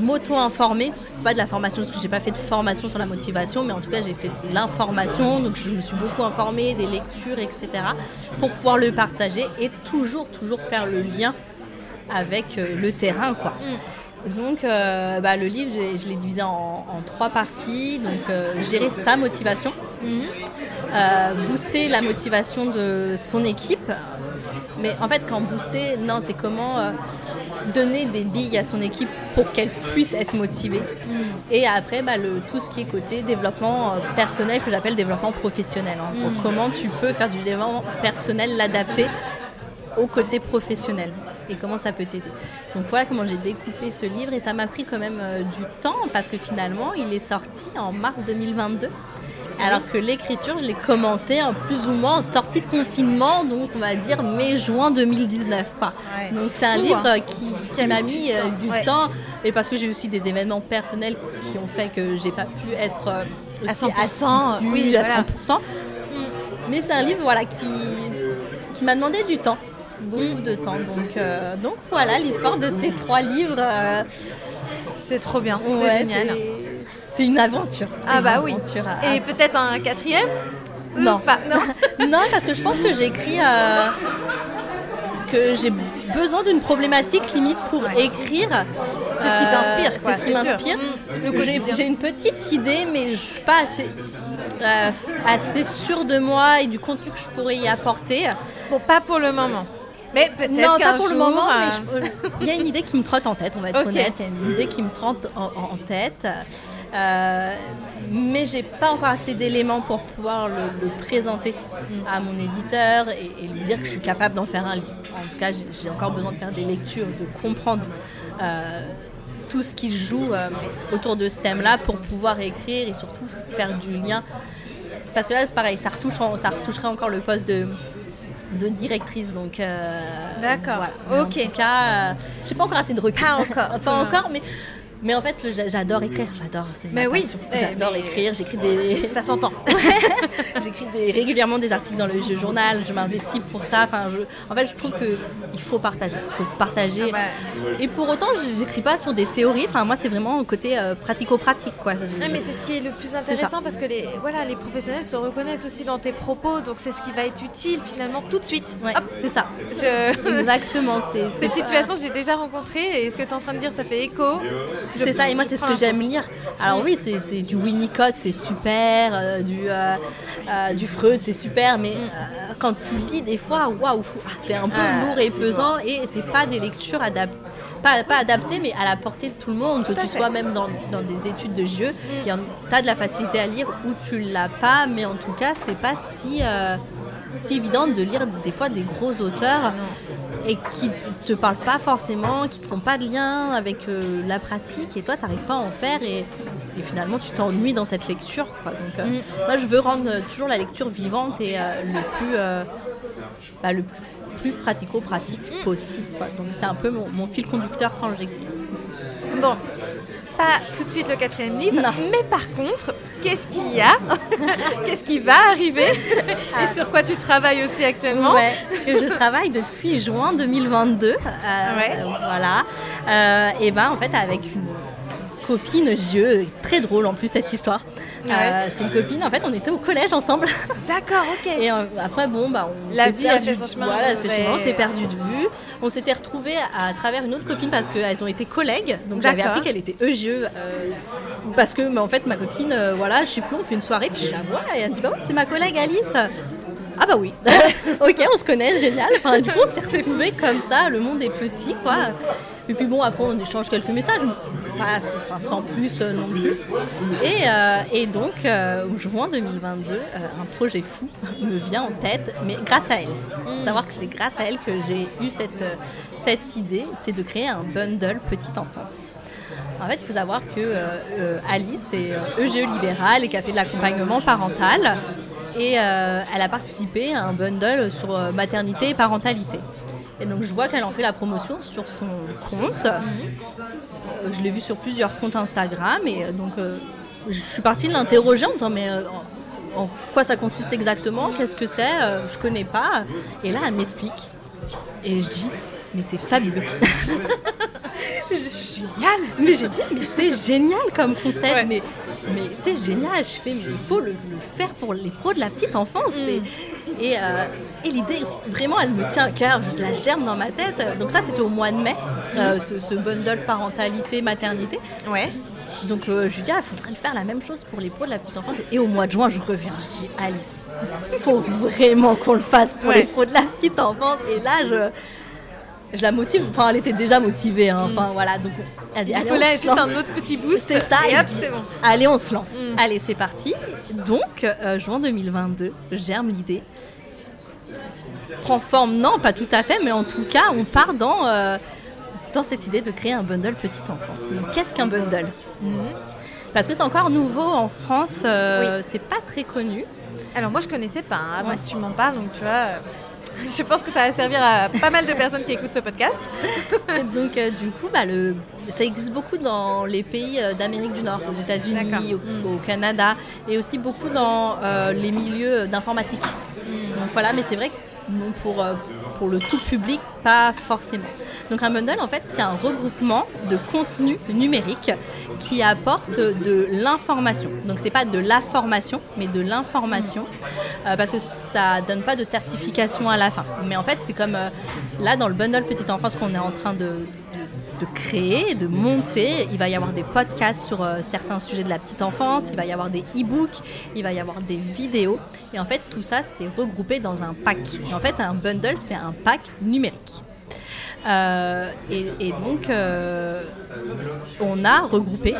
m'auto-informer, parce que c'est pas de la formation, parce que j'ai pas fait de formation sur la motivation, mais en tout cas j'ai fait de l'information, donc je me suis beaucoup informée, des lectures, etc., pour pouvoir le partager et toujours, toujours faire le lien avec euh, le terrain, quoi. Mm. Donc, euh, bah, le livre, je, l'ai divisé en, trois parties. Donc, euh, gérer sa motivation, mm. booster la motivation de son équipe, mais en fait, quand booster, non, c'est comment euh, donner des billes à son équipe pour qu'elle puisse être motivée. Mm. Et après, bah, le, tout ce qui est côté développement euh, personnel, que j'appelle développement professionnel. Hein. Mm. Comment tu peux faire du développement personnel, l'adapter au côté professionnel et comment ça peut t'aider. Donc voilà comment j'ai découpé ce livre et ça m'a pris quand même euh, du temps parce que finalement il est sorti en mars 2022 alors que l'écriture, je l'ai commencé en plus ou moins en sortie de confinement, donc on va dire mai-juin 2019. donc c'est un livre hein. qui, m'a mis euh, du temps, et parce que j'ai aussi des événements personnels qui ont fait que j'ai pas pu être euh, à 100%, oui, à 100%. Mais c'est un livre voilà, qui, qui m'a demandé du temps, beaucoup mm. de temps. Donc, euh, donc voilà l'histoire de ces trois livres. c'est trop bien, c'est génial. C'est une aventure. Ah bah oui. Et peut-être un quatrième Non. Pas, non. (laughs) non, parce que je pense que j'écris euh, que j'ai besoin d'une problématique limite pour écrire. C'est ce qui t'inspire, C'est ce qui m'inspire. Mmh. J'ai une petite idée, mais je suis pas assez, euh, assez sûre de moi et du contenu que je pourrais y apporter. Bon, pas pour le moment. Mais peut-être pas pour le moment, mais euh, il y a une idée qui me trotte en tête, on va être (laughs) honnête. Il y a une idée qui me trotte en, tête. Euh, mais j'ai pas encore assez d'éléments pour pouvoir le, présenter à mon éditeur et, lui dire que je suis capable d'en faire un livre. En tout cas, j'ai encore besoin de faire des lectures, de comprendre euh, tout ce qui joue euh, autour de ce thème-là pour pouvoir écrire et surtout faire du lien. Parce que là, c'est pareil, ça, retouche, ça retoucherait encore le poste de, de directrice. Donc, euh, d'accord. Ok. En tout cas, j'ai pas encore assez de recul. Pas encore. (laughs) pas encore, mais mais en fait, j'adore écrire, j'adore, mais oui, J'adore écrire, j'écris des... Ça s'entend. (laughs) j'écris des... régulièrement des articles dans le jeu journal, je m'investis pour ça. Enfin, En fait, je trouve qu'il faut partager, il faut partager. Ah Et pour autant, j'écris pas sur des théories, enfin, moi, c'est vraiment le côté euh, pratico-pratique. quoi. mais c'est ce qui est le plus intéressant parce que les, voilà, les professionnels se reconnaissent aussi dans tes propos, donc c'est ce qui va être utile finalement tout de suite. c'est ça. Exactement. (laughs) Cette situation, j'ai déjà rencontré et ce que tu es en train de dire, ça fait écho. C'est ça, et moi c'est ce que j'aime lire. Alors oui, c'est du Winnicott, c'est super, euh, du, euh, euh, du Freud, c'est super, mais quand tu lis des fois, waouh, ah, c'est un peu ah, lourd et pesant, et c'est pas des lectures adaptées. Pas, pas adaptées, mais à la portée de tout le monde, que tu sois même dans, dans, des études de jeu, mm. tu as de la facilité à lire ou tu l'as pas, mais en tout cas, c'est pas si si évident de lire des fois des gros auteurs et qui te parlent pas forcément, qui te font pas de lien avec euh, la pratique et toi tu n'arrives pas à en faire et, finalement tu t'ennuies dans cette lecture. Donc euh, mm. moi je veux rendre toujours la lecture vivante et le plus bah, le plus, pratico-pratique mm. possible. Donc c'est un peu mon, mon fil conducteur quand j'écris. Bon, pas tout de suite le quatrième livre, mais par contre, qu'est-ce qu'il y a (laughs) Qu'est-ce qui va arriver Et sur quoi tu travailles aussi actuellement ouais, Je travaille depuis juin 2022. Euh, voilà. Euh, et ben en fait avec une copine JE, très drôle en plus cette histoire. Euh, c'est une copine, en fait, on était au collège ensemble. D'accord, ok. Et euh, après, bon, bah, on la vie a fait son chemin. Voilà, on s'est perdu de vue. On s'était retrouvés à, travers une autre copine parce qu'elles ont été collègues. Donc j'avais appris qu'elle était EGE. Euh, parce que, en fait, ma copine, voilà, je sais plus, on fait une soirée, puis je la vois et elle me dit, bah c'est ma collègue Alice. Ah bah oui. (laughs) ok, on se connaît, génial. Enfin, du coup, on s'est retrouvés comme ça. Le monde est petit, quoi. Et puis bon, après, on échange quelques messages, sans plus euh, non plus. Et, euh, donc, euh, juin 2022, un projet fou (laughs) me vient en tête, mais grâce à elle. Il faut savoir que c'est grâce à elle que j'ai eu cette, cette idée, c'est de créer un bundle petite enfance. En fait, il faut savoir que Alice est EGE e libérale et qui a fait de l'accompagnement parental. Et elle a participé à un bundle sur maternité et parentalité. Et donc je vois qu'elle en fait la promotion sur son compte. Euh, je l'ai vu sur plusieurs comptes Instagram et euh, donc euh, je suis partie de l'interroger en disant mais en, quoi ça consiste exactement? Qu'est-ce que c'est? Je connais pas. Et là elle m'explique et je dis mais c'est fabuleux. génial. Mais j'ai dit mais c'est génial comme concept. Mais mais c'est génial. Je fais mais il faut le, faire pour les pros de la petite enfance. Mm. Euh, et, l'idée, vraiment, elle me tient à cœur, je la germe dans ma tête. Donc ça, c'était au mois de mai, euh, ce, bundle parentalité-maternité. Ouais. Donc euh, je lui dis, ah, il faudrait le faire la même chose pour les pros de la petite enfance. Et au mois de juin, je reviens, je dis, Alice, il faut vraiment qu'on le fasse pour les pros de la petite enfance. Et là, je je la motive. Enfin, elle était déjà motivée. Hein. Enfin, mm. voilà. Donc, elle dit, il juste un autre petit boost. C'est ça. Et hop, c'est bon. Allez, on se lance. Mm. Allez, c'est parti. Donc, euh, juin 2022, germe l'idée. Prend forme, non, pas tout à fait, mais en tout cas, on part dans, euh, dans cette idée de créer un bundle petite enfance. qu'est-ce qu'un bundle? Mm. Parce que c'est encore nouveau en France, euh, c'est pas très connu. Alors moi je connaissais pas, hein, avant que tu m'en parles, donc tu vois, (laughs) Je pense que ça va servir à pas mal de personnes qui écoutent ce podcast. (laughs) donc, euh, du coup, bah, le, ça existe beaucoup dans les pays euh, d'Amérique du Nord, aux États-Unis, au, Canada, et aussi beaucoup dans euh, les milieux d'informatique. Hmm. Donc voilà, mais c'est vrai que pour, pour le tout public, pas forcément. Donc un bundle, en fait, c'est un regroupement de contenu numérique qui apporte de l'information. Donc c'est pas de la formation, mais de l'information, euh, parce que ça donne pas de certification à la fin. Mais en fait, c'est comme euh, là dans le bundle petite enfance qu'on est en train de, de créer, de monter. Il va y avoir des podcasts sur euh, certains sujets de la petite enfance, il va y avoir des e-books, il va y avoir des vidéos. Et en fait, tout ça, c'est regroupé dans un pack. En fait, un bundle, c'est un pack numérique. Euh, et, donc, euh, on a regroupé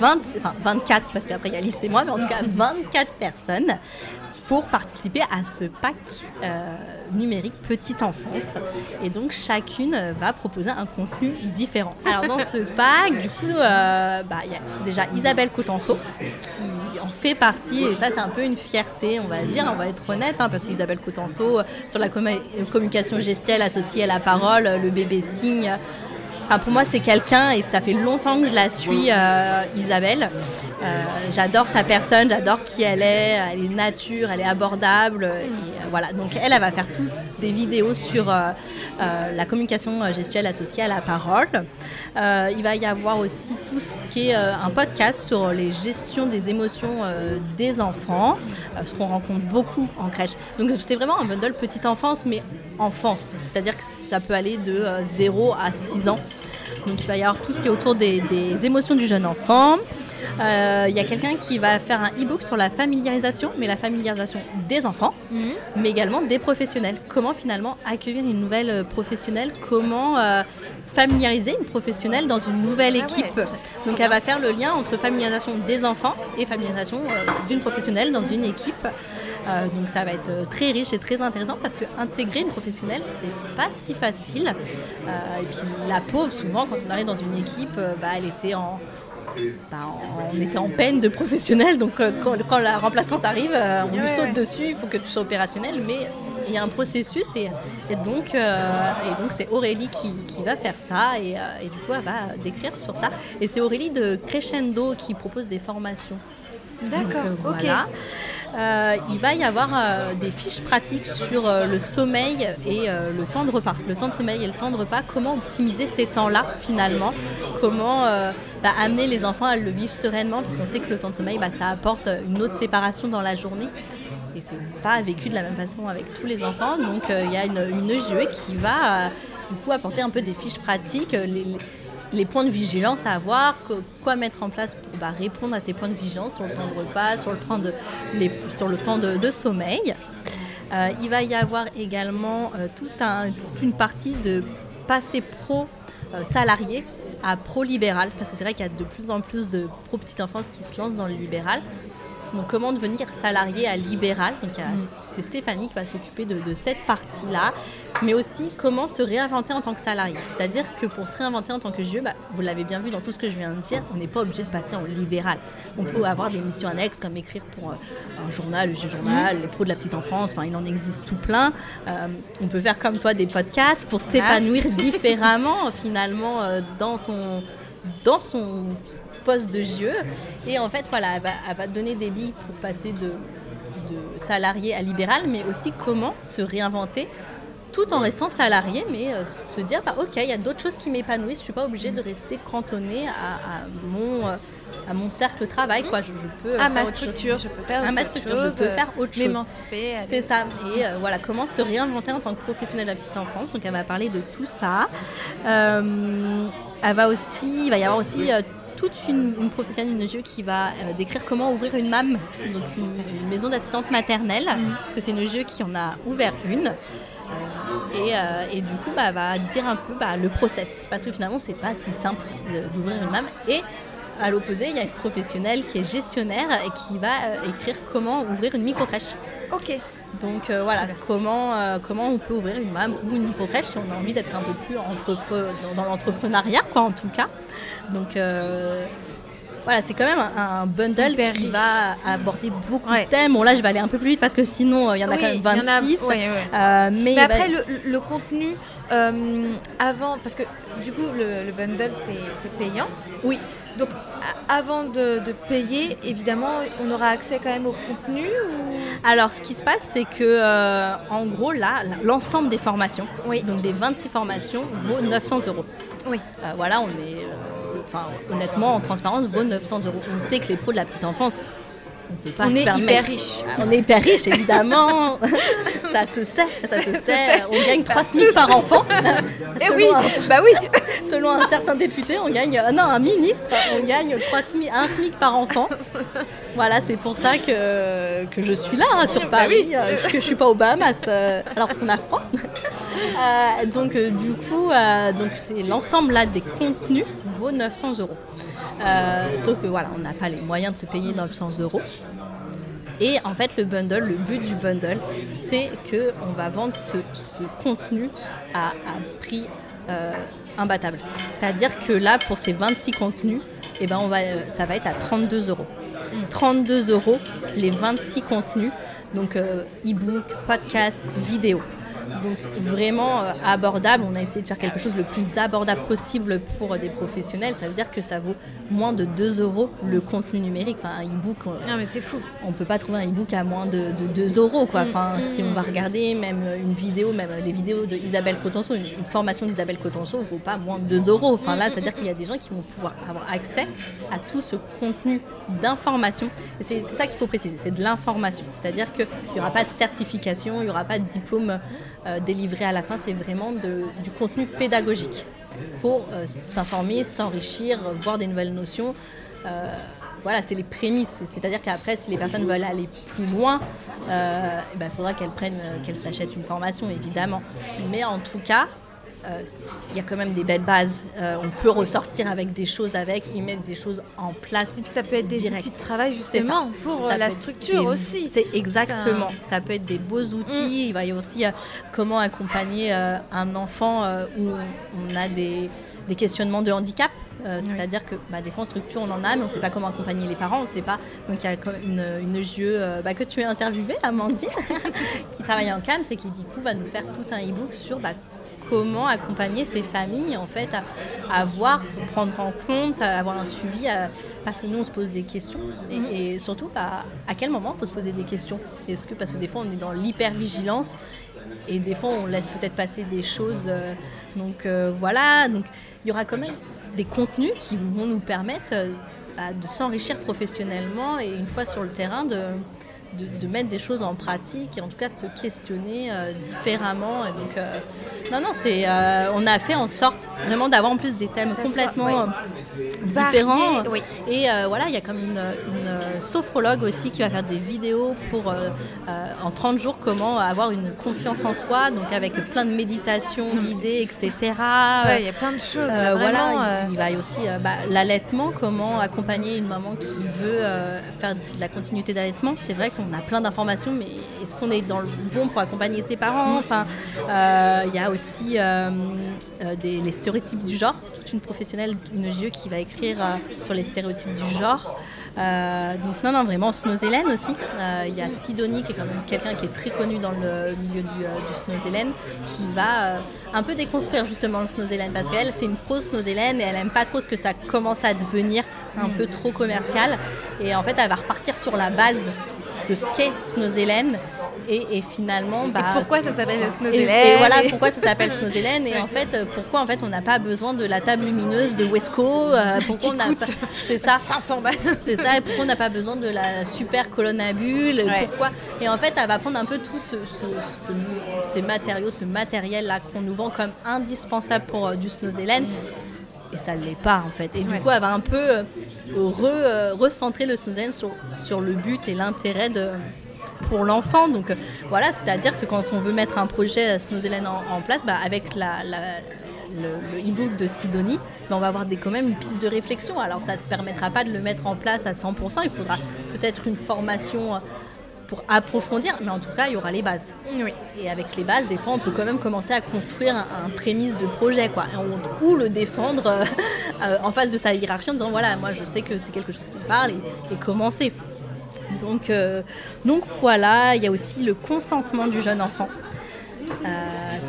20, enfin 24, parce qu'après il y a moi, mais en tout cas 24 personnes pour participer à ce pack euh, numérique petite enfance. Et donc chacune va proposer un contenu différent. Alors dans ce (laughs) pack, du coup, bah, il y a déjà Isabelle Cotenceau qui en fait partie, et ça c'est un peu une fierté, on va dire, on va être honnête, hein, parce qu'Isabelle Cotenceau, sur la communication gestuelle associée à la parole, le bébé signe, pour moi, c'est quelqu'un, et ça fait longtemps que je la suis, euh, Isabelle. Euh, j'adore sa personne, j'adore qui elle est, elle est nature, elle est abordable. Et, euh, voilà. Donc elle, elle va faire toutes des vidéos sur la communication gestuelle associée à la parole. il va y avoir aussi tout ce qui est un podcast sur les gestions des émotions des enfants, ce qu'on rencontre beaucoup en crèche. Donc c'est vraiment un bundle petite enfance, mais enfance, c'est-à-dire que ça peut aller de 0 à 6 ans. Donc il va y avoir tout ce qui est autour des, émotions du jeune enfant. Euh, Il y a quelqu'un qui va faire un e-book sur la familiarisation, mais la familiarisation des enfants, Mhm. mais également des professionnels. Comment finalement accueillir une nouvelle euh, professionnelle? Comment euh, familiariser une professionnelle dans une nouvelle Ah ouais, équipe? Donc elle va faire le lien entre familiarisation des enfants et familiarisation euh, d'une professionnelle dans une équipe. Euh, donc ça va être euh, très riche et très intéressant parce que intégrer une professionnelle c'est pas si facile. Euh, et puis la pauvre souvent quand on arrive dans une équipe, bah, elle était en bah, on était en peine de professionnel, donc euh, quand, quand la remplaçante arrive, euh, on lui saute dessus, il faut que tu sois opérationnel, mais il y a un processus et, et donc euh, c'est Aurélie qui, qui va faire ça et, et du coup elle va décrire sur ça. Et c'est Aurélie de Crescendo qui propose des formations. D'accord, ok. Euh, il va y avoir euh, des fiches pratiques sur euh, le sommeil et le temps de repas. Le temps de sommeil et le temps de repas, comment optimiser ces temps-là finalement, comment bah, amener les enfants à le vivre sereinement, parce qu'on sait que le temps de sommeil, bah, ça apporte une autre séparation dans la journée. Et c'est pas vécu de la même façon avec tous les enfants. Donc il y a une, une EGE qui va du coup apporter un peu des fiches pratiques, les points de vigilance à avoir, quoi mettre en place pour bah, répondre à ces points de vigilance sur le temps de repas, sur le temps de, sur le temps de, sommeil. Euh, il va y avoir également euh, tout un- toute une partie de passer pro euh, à pro libéral, parce que c'est vrai qu'il y a de plus en plus de pro petite enfance qui se lancent dans le libéral. Donc comment devenir salarié à libéral Donc a- c'est Stéphanie qui va s'occuper de, de cette partie-là, mais aussi comment se réinventer en tant que salarié? C'est-à-dire que pour se réinventer en tant que jeu, bah, vous l'avez bien vu dans tout ce que je viens de dire, on n'est pas obligé de passer en libéral. On peut avoir des missions annexes comme écrire pour euh, un journal, le jeu journal, les pros de la petite enfance, enfin il en existe tout plein. Euh, on peut faire comme toi des podcasts pour s'épanouir différemment finalement euh, dans son dans son poste de jeu. Et en fait, voilà, elle va, elle va te donner des billes pour passer de, de salarié à libéral, mais aussi comment se réinventer tout en restant salarié, mais euh, se dire, bah, ok, il y a d'autres choses qui m'épanouissent, je suis pas obligée de rester cantonnée à, à mon, euh, à mon cercle de travail. Quoi. Je, je peux À ma chose. structure, je peux faire À ma structure, je chose, peux faire autre chose. M'émanciper. C'est ça. Et euh, voilà, comment se réinventer en tant que professionnel de la petite enfance. Donc elle va parler de tout ça. Euh, elle va aussi, il va y avoir aussi toute une, une professionnelle une jeu qui va euh, décrire comment ouvrir une MAM, donc une, une maison d'assistante maternelle, parce que c'est une jeu qui en a ouvert une. Euh, et, euh, et du coup, bah, va dire un peu bah, le process, parce que finalement, c'est pas si simple de- d'ouvrir une MAM. Et à l'opposé, il y a une professionnelle qui est gestionnaire et qui va euh, écrire comment ouvrir une micro-crèche. Ok. Donc euh, voilà, comment, euh, comment on peut ouvrir une MAM ou une micro-crèche si on a envie d'être un peu plus entrepre- dans, dans l'entrepreneuriat, quoi, en tout cas. Donc euh, voilà, c'est quand même un, un bundle qui riche. va aborder beaucoup Ouais. de thèmes. Bon, là, je vais aller un peu plus vite parce que sinon, euh, il y en a Oui, quand même il y en a- 26. ouais, ouais. Euh, mais après, le, le contenu, euh, avant, parce que du coup, le, le bundle, c'est payant. oui, Donc, avant de, de payer, évidemment, on aura accès quand même au contenu ou... Alors, ce qui se passe, c'est que, euh, en gros, là, l'ensemble des formations, Oui. donc des 26 formations, vaut 900 euros. Oui. Euh, voilà, on est, enfin, honnêtement, en transparence, vaut 900 euros. On sait que les pros de la petite enfance, on peut pas On est permettre. hyper riche. Ah, On est hyper riche, évidemment. (laughs) ça se sait, ça se se sait. sait. On gagne 3 SMIC par enfant. (laughs) Eh (laughs) Selon oui, un- bah oui. Selon un certain député, on gagne, euh, non, un ministre, on gagne 3 SMIC, un SMIC par enfant. Voilà, c'est pour ça que, que je suis là, hein, sur Bah Paris, oui. euh, que je suis pas aux Bahamas, euh, alors qu'on a froid. Euh, donc, euh, du coup, donc c'est l'ensemble là des contenus vaut 900 euros. Euh, sauf que voilà, on n'a pas les moyens de se payer 900 euros. Et en fait, le bundle, le but du bundle, c'est que on va vendre ce, contenu à, prix euh, imbattable. C'est-à-dire que là, pour ces 26 contenus, eh ben, on va, euh, ça va être à 32 euros. 32 euros les 26 contenus, donc e-book, podcast, vidéo. Donc vraiment euh, abordable, on a essayé de faire quelque chose le plus abordable possible pour euh, des professionnels. Ça veut dire que ça vaut moins de 2 euros le contenu numérique. Enfin, un e-book, euh, Non, mais c'est fou. on peut pas trouver un e-book à moins de, de 2 euros quoi. Enfin, si on va regarder même une vidéo, même les vidéos de Isabelle Cotenceau, une, une formation d'Isabelle Cotenceau vaut pas moins de 2 euros. Enfin là, c'est-à-dire qu'il y a des gens qui vont pouvoir avoir accès à tout ce contenu d'information. C'est ça qu'il faut préciser, c'est de l'information. C'est-à-dire qu'il n'y aura pas de certification, il n'y aura pas de diplôme euh, délivré à la fin, c'est vraiment du contenu pédagogique pour euh, s'informer, s'enrichir, voir des nouvelles notions. Euh, voilà, c'est les prémices. C'est-à-dire qu'après, si les personnes veulent aller plus loin, il ben, faudra qu'elles prennent, qu'elles s'achètent une formation, évidemment. Mais en tout cas, il y a quand même des belles bases. Euh, on peut ressortir avec des choses avec, y mettre des choses en place. ça peut être des outils de travail justement pour la structure aussi. C'est exactement. Ça... peut être des beaux outils. Mm. Il va y avoir aussi euh, comment accompagner un enfant où on a des, questionnements de handicap. C'est-à-dire que bah, des fois en structure on en a, mais on ne sait pas comment accompagner les parents, on ne sait pas. Donc il y a une, une JE bah, que tu as interviewée, Amandine, (laughs) qui travaille en CAM, c'est qui du coup va nous faire tout un e-book sur bah, comment accompagner ces familles en fait à, voir, prendre en compte, à avoir un suivi, parce que nous on se pose des questions et, surtout bah, à quel moment il faut se poser des questions? Est-ce que parce que des fois on est dans l'hypervigilance et des fois on laisse peut-être passer des choses. Euh, donc euh, voilà, donc il y aura quand même des contenus qui vont nous permettre euh, bah, de s'enrichir professionnellement et une fois sur le terrain de de, mettre des choses en pratique et en tout cas de se questionner euh, différemment. Et donc, euh, non, non, c'est, euh, on a fait en sorte vraiment d'avoir en plus des thèmes complètement différents. Et voilà, il y a comme une, sophrologue aussi qui va faire des vidéos pour en 30 jours comment avoir une confiance en soi, donc avec plein de méditations guidées, etc. il y a plein de choses. voilà, il, va y aussi bah, l'allaitement, comment accompagner une maman qui veut faire de la continuité d'allaitement. C'est vrai qu'on on a plein d'informations, mais est-ce qu'on est dans le bon pour accompagner ses parents Enfin, euh, il y a aussi euh, euh, les stéréotypes du genre. Toute une professionnelle, une GE qui va écrire sur les stéréotypes du genre. donc non, non, vraiment, Snozelen aussi. Il y a Sidonie, qui est quand même quelqu'un qui est très connu dans le milieu du, du qui va un peu déconstruire justement le Snozelen, parce qu'elle, c'est une pro Snozelen et elle aime pas trop ce que ça commence à devenir un peu trop commercial. Et en fait, elle va repartir sur la base de ce qu'est Snozelen. Et, finalement, bah, pourquoi ça s'appelle Snozelen et, voilà pourquoi ça s'appelle Snozelen et en fait pourquoi en fait on n'a pas besoin de la table lumineuse de Wesco euh, pourquoi on c'est ça. (laughs) 500 balles. C'est ça et pourquoi on n'a pas besoin de la super colonne à bulles pourquoi. Et en fait elle va prendre un peu tous ce, ces matériaux ce matériel là qu'on nous vend comme indispensable pour euh, du Snozelen et ça ne l'est pas en fait. Et du coup, elle va un peu euh, euh, recentrer le Snowzen sur, sur le but et l'intérêt de, pour l'enfant. Donc euh, voilà, c'est-à-dire que quand on veut mettre un projet en, en place, bah, avec la, le e-book de Sidonie, bah, on va avoir des, quand même une piste de réflexion. Alors ça ne te permettra pas de le mettre en place à 100%, il faudra peut-être une formation pour approfondir, mais en tout cas, il y aura les bases. Oui. Et avec les bases, des fois, on peut quand même commencer à construire un, prémisse de projet, quoi, ou le défendre euh, euh, en face de sa hiérarchie en disant voilà, moi, je sais que c'est quelque chose qui me parle et, commencer. Donc, euh, donc voilà, il y a aussi le consentement du jeune enfant.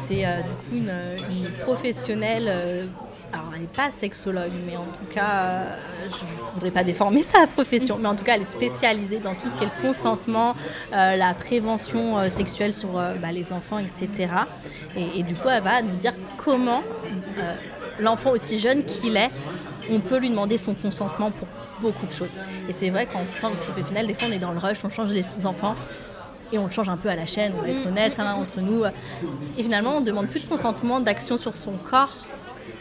c'est du coup une, une professionnelle alors elle n'est pas sexologue, mais en tout cas, euh, je ne voudrais pas déformer sa profession, mais en tout cas, elle est spécialisée dans tout ce qui est le consentement, euh, la prévention euh, sexuelle sur bah, les enfants, etc. Et, du coup, elle va nous dire comment l'enfant aussi jeune qu'il est, on peut lui demander son consentement pour beaucoup de choses. Et c'est vrai qu'en tant que professionnel, des fois, on est dans le rush, on change les enfants, et on le change un peu à la chaîne, on va être mm. honnête hein, entre nous. Et finalement, on ne demande plus de consentement, d'action sur son corps,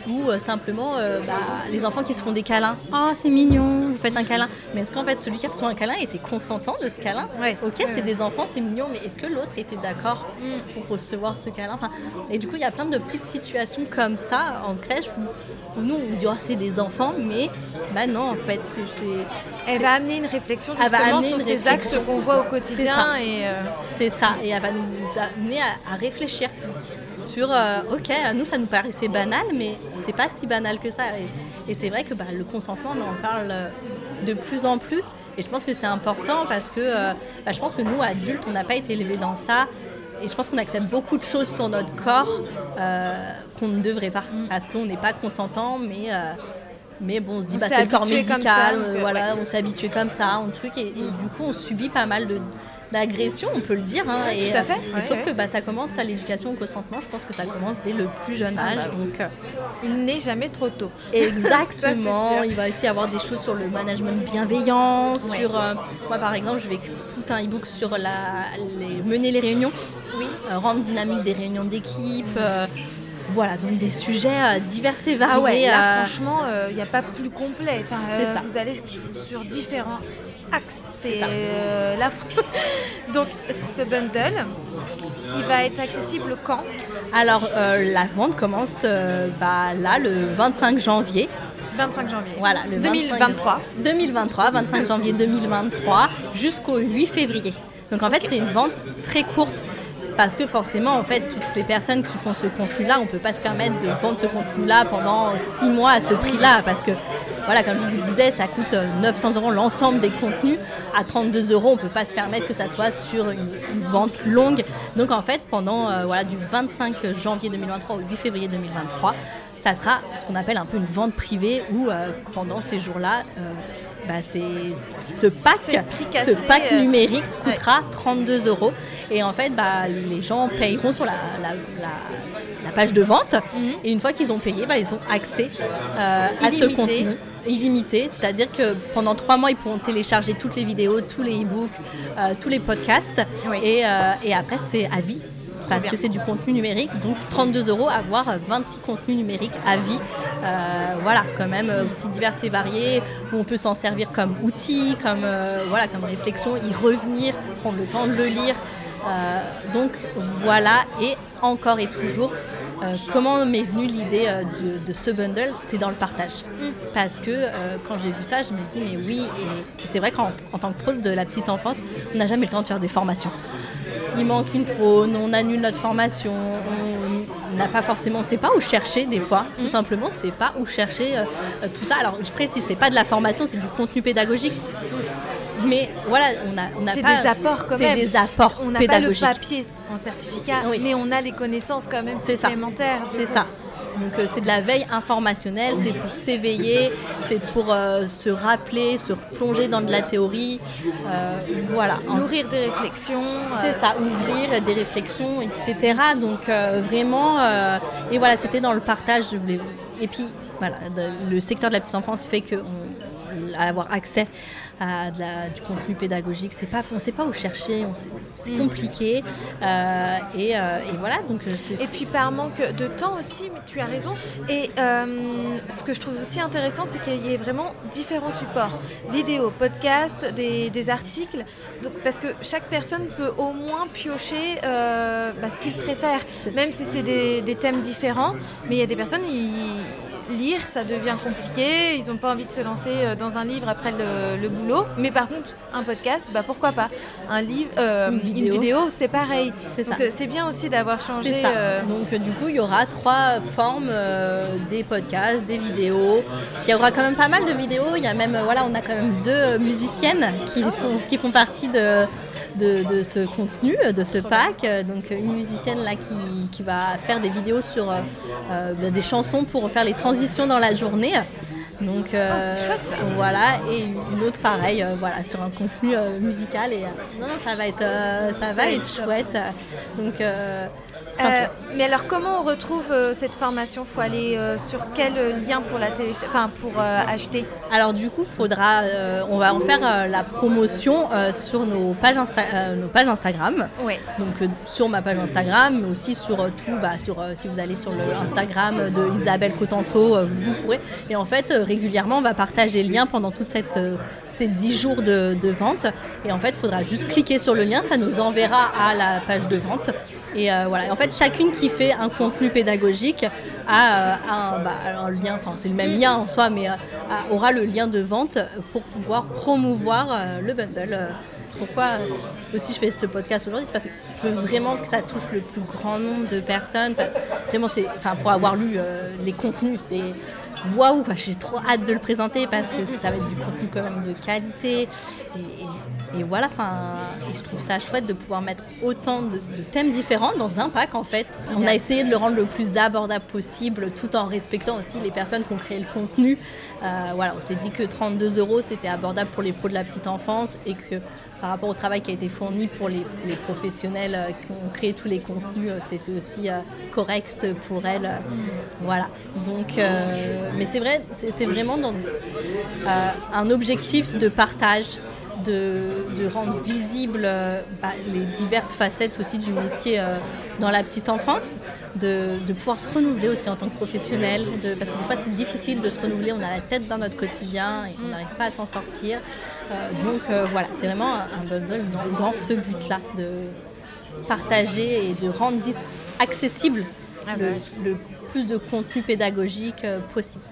ou euh, simplement euh, bah, les enfants qui se font des câlins. Oh, c'est mignon, vous faites un câlin. Mais est-ce qu'en fait, celui qui reçoit un câlin était consentant de ce câlin Ok, c'est des enfants, c'est mignon, mais est-ce que l'autre était d'accord pour recevoir ce câlin enfin, Et du coup, il y a plein de petites situations comme ça en crèche où, nous, on dit oh, c'est des enfants, mais bah non, en fait, c'est. Elle va amener une réflexion justement sur ces actes qu'on voit au quotidien. et euh, C'est ça, et elle va nous amener à, réfléchir sur ok, à nous, ça nous paraissait banal, mais c'est pas si banal que ça. Et, c'est vrai que bah, le consentement, on en parle euh, de plus en plus. Et je pense que c'est important parce que euh, bah, je pense que nous, adultes, on n'a pas été élevés dans ça. Et je pense qu'on accepte beaucoup de choses sur notre corps euh, qu'on ne devrait pas. Mm. Parce qu'on n'est pas consentant, mais mais bon, on se dit, bah, c'est le corps médical, voilà, on s'est habitué comme ça, un truc, et, du coup, on subit pas mal de, d'agression, on peut le dire. Hein, et, Tout à fait. Euh, sauf que bah, ça commence à l'éducation au consentement, je pense que ça commence dès le plus jeune ah, âge. Bah donc, euh, il n'est jamais trop tôt. (laughs) Exactement. il va aussi avoir des choses sur le management bienveillant, sur euh, moi par exemple, je vais écrire tout un e-book sur la, les, mener les réunions, oui. rendre dynamique des réunions d'équipe. voilà, donc des sujets divers et variés. Ah ouais, là, franchement, il n'y a pas plus complet. Enfin, ça. Vous allez sur différents axes. C'est euh, la (laughs) Donc, ce bundle, il va être accessible quand? Alors, euh, la vente commence euh, bah, là, le 25 janvier. 25 janvier. Voilà, le 2023. 2023, 25 janvier 2023, jusqu'au 8 février. Donc en fait, c'est une vente très courte. Parce que forcément, en fait, toutes les personnes qui font ce contenu-là, on ne peut pas se permettre de vendre ce contenu-là pendant six mois à ce prix-là. Parce que, voilà, comme je vous disais, ça coûte 900 euros l'ensemble des contenus. À 32 euros, on ne peut pas se permettre que ça soit sur une, vente longue. Donc, en fait, pendant, euh, voilà, du 25 janvier 2023 au 8 février 2023, ça sera ce qu'on appelle un peu une vente privée où, euh, pendant ces jours-là, euh, bah, c'est ce pack, ce pack euh, numérique coûtera 32 euros. Et en fait, bah, les gens payeront sur la, la- la- la page de vente. Et une fois qu'ils ont payé, bah, ils ont accès euh, à ce contenu illimité. C'est-à-dire que pendant trois mois, ils pourront télécharger toutes les vidéos, tous les e-books, euh, tous les podcasts. Oui. Et, euh, et après, c'est à vie. Parce que c'est du contenu numérique, donc 32 euros, avoir 26 contenus numériques à vie. Euh, voilà, quand même euh, aussi divers et variés, où on peut s'en servir comme outil, comme, euh, voilà, comme réflexion, y revenir, prendre le temps de le lire. Euh, donc voilà, et encore et toujours, euh, comment m'est venue l'idée euh, de, de ce bundle? C'est dans le partage. Parce que euh, quand j'ai vu ça, je me dis, mais oui, et c'est vrai qu'en en tant que pro de la petite enfance, on n'a jamais le temps de faire des formations il manque une prône, on annule notre formation, on n'a pas forcément, on ne sait pas où chercher des fois, tout simplement, on ne sait pas où chercher euh, euh, tout ça. Alors je précise, c'est pas de la formation, c'est du contenu pédagogique. Mais voilà, on a, on C'est des apports quand c'est même. des apports On n'a pas le pédagogiques. papier en certificat, Oui. mais on a les connaissances quand même C'est supplémentaires. C'est ça. Donc euh, c'est de la veille informationnelle, c'est pour s'éveiller, c'est pour euh, se rappeler, se replonger dans de la théorie. Euh, voilà. Nourrir des réflexions. C'est ça, ouvrir des réflexions, etc. Donc euh, vraiment, euh, et voilà, c'était dans le partage. Je voulais... Et puis voilà, de- le secteur de la petite enfance fait que on- avoir accès à de la- du contenu pédagogique, c'est pas, on ne sait pas où chercher, c'est compliqué. Euh, et, euh, et voilà, donc euh, Et puis par manque de temps aussi, mais tu as raison. Et euh, ce que je trouve aussi intéressant, c'est qu'il y ait vraiment différents supports. Vidéos, podcasts, des, des articles. Donc, parce que chaque personne peut au moins piocher euh, bah, ce qu'il préfère, même si c'est des, des thèmes différents. Mais il y a des personnes, ils, lire, ça devient compliqué. Ils n'ont pas envie de se lancer euh, dans un livre après le, le boulot. Mais par contre, un podcast, bah, pourquoi pas Un livre, euh, Une vidéo. vidéo, c'est pareil. C'est Donc ça. euh, c'est bien aussi d'avoir changé. C'est ça. euh, Donc du coup, il y aura trois formes euh, des podcasts, des vidéos. Il y aura quand même pas mal de vidéos. Il y a même, voilà, on a quand même deux musiciennes qui font, qui font partie de, de, de ce contenu, de ce pack. Donc une musicienne là qui, qui va faire des vidéos sur euh, euh, des chansons pour faire les transitions dans la journée. Donc euh, Oh, c'est chouette, ça. voilà et une autre pareil euh, voilà sur un contenu musical et non, ça va être ça va être chouette donc euh, mais alors, comment on retrouve euh, cette formation? Faut aller euh, sur quel lien pour la télé, enfin pour acheter? Alors du coup, faudra, on va en faire la promotion sur nos pages, Insta- nos pages Instagram. Ouais. Donc sur ma page Instagram, mais aussi sur tout, bah, sur, si vous allez sur le Instagram de Isabelle Cotenso, euh, vous pourrez. Et en fait, régulièrement, on va partager le lien pendant toute cette, ces 10 jours de, de vente. Et en fait, il faudra juste cliquer sur le lien, ça nous enverra à la page de vente. Et euh, voilà. En fait, chacune qui fait un contenu pédagogique a euh, un, bah, un lien, enfin c'est le même lien en soi, mais euh, aura le lien de vente pour pouvoir promouvoir le bundle. Pourquoi aussi je fais ce podcast aujourd'hui, c'est parce que je veux vraiment que ça touche le plus grand nombre de personnes. Vraiment, c'est, pour avoir lu les contenus, c'est waouh, j'ai trop hâte de le présenter parce que ça va être du contenu quand même de qualité. Et- et voilà, et je trouve ça chouette de pouvoir mettre autant de, de thèmes différents dans un pack en fait. On a essayé de le rendre le plus abordable possible tout en respectant aussi les personnes qui ont créé le contenu. Euh, voilà, on s'est dit que 32 euros c'était abordable pour les pros de la petite enfance et que par rapport au travail qui a été fourni pour les, les professionnels euh, qui ont créé tous les contenus, euh, c'était aussi correct pour elles. Voilà. Donc, mais c'est vrai, c'est vraiment dans un objectif de partage. De, de rendre visibles euh, bah, les diverses facettes aussi du métier euh, dans la petite enfance, de, de pouvoir se renouveler aussi en tant que professionnel, de, parce que des fois c'est difficile de se renouveler, on a la tête dans notre quotidien et on n'arrive pas à s'en sortir. Euh, donc voilà, c'est vraiment un, un bundle dans, dans ce but-là, de partager et de rendre accessible Ah le, le plus de contenu pédagogique possible.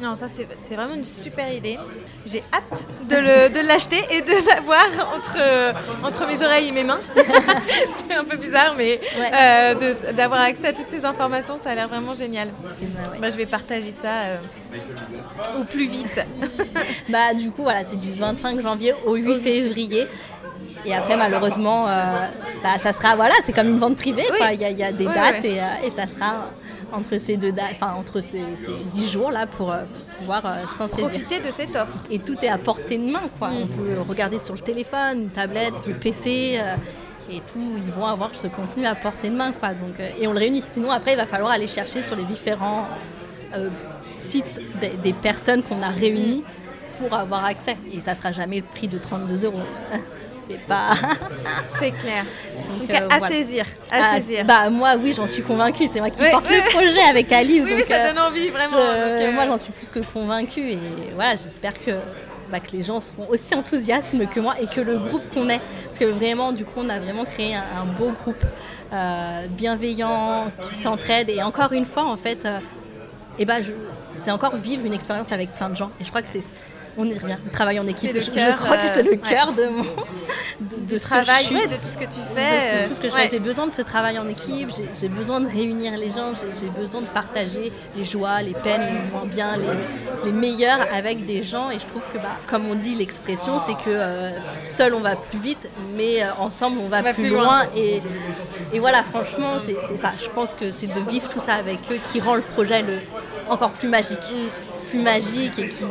Non, ça c'est vraiment une super idée. J'ai hâte de l'acheter et de l'avoir entre, entre mes oreilles et mes mains. (laughs) c'est un peu bizarre, mais Ouais. euh, d'avoir accès à toutes ces informations, ça a l'air vraiment génial. Ben, ouais. Bah, je vais partager ça euh, au plus vite. (laughs) Bah, du coup, voilà, c'est du 25 janvier au 8 février. Et après, malheureusement, euh, bah, ça sera, voilà, c'est comme une vente privée. Oui. Il y, a- il y a des Oui, dates. Et, et ça sera entre ces deux dates, enfin entre ces, ces 10 jours là pour, euh, pouvoir euh, s'en saisir. Profitez de cette offre. Et tout est à portée de main, quoi. Mm. On peut regarder sur le téléphone, une tablette, sur le PC. euh, et tout, ils vont avoir ce contenu à portée de main, quoi. Donc, euh, et on le réunit. Sinon, après, il va falloir aller chercher sur les différents euh, sites des, des personnes qu'on a réunies pour avoir accès. Et ça sera jamais le prix de 32 euros. (laughs) C'est pas. (laughs) C'est clair. Donc, euh, à voilà. saisir. À Ah, saisir. bah moi oui j'en suis convaincue c'est moi qui Ouais, porte le projet avec Alice oui, donc oui, ça euh, donne envie, vraiment. je- Donc, euh, moi j'en suis plus que convaincue et voilà j'espère que, bah, que les gens seront aussi enthousiastes que moi et que le groupe qu'on est parce que vraiment du coup on a vraiment créé un, un beau groupe euh, bienveillant qui s'entraide et encore une fois en fait et bah, je- c'est encore vivre une expérience avec plein de gens et je crois que c'est on y revient, le travail en équipe. Le je, crois que c'est euh, le cœur de mon de, de travail, je suis ouais, de tout ce que tu de fais. ce euh, tout ce que je ouais. fais. J'ai besoin de ce travail en équipe, j'ai- besoin de réunir les gens, j'ai- besoin de partager les joies, les peines, les moins bien, les, les meilleurs avec des gens. Et je trouve que, bah, comme on dit, l'expression, c'est que euh, seul on va plus vite, mais euh, ensemble on va, On va plus, plus loin. loin. Et, et voilà, franchement, c'est c'est ça. Je pense que c'est de vivre tout ça avec eux qui rend le projet le, encore plus magique. Plus magique et qui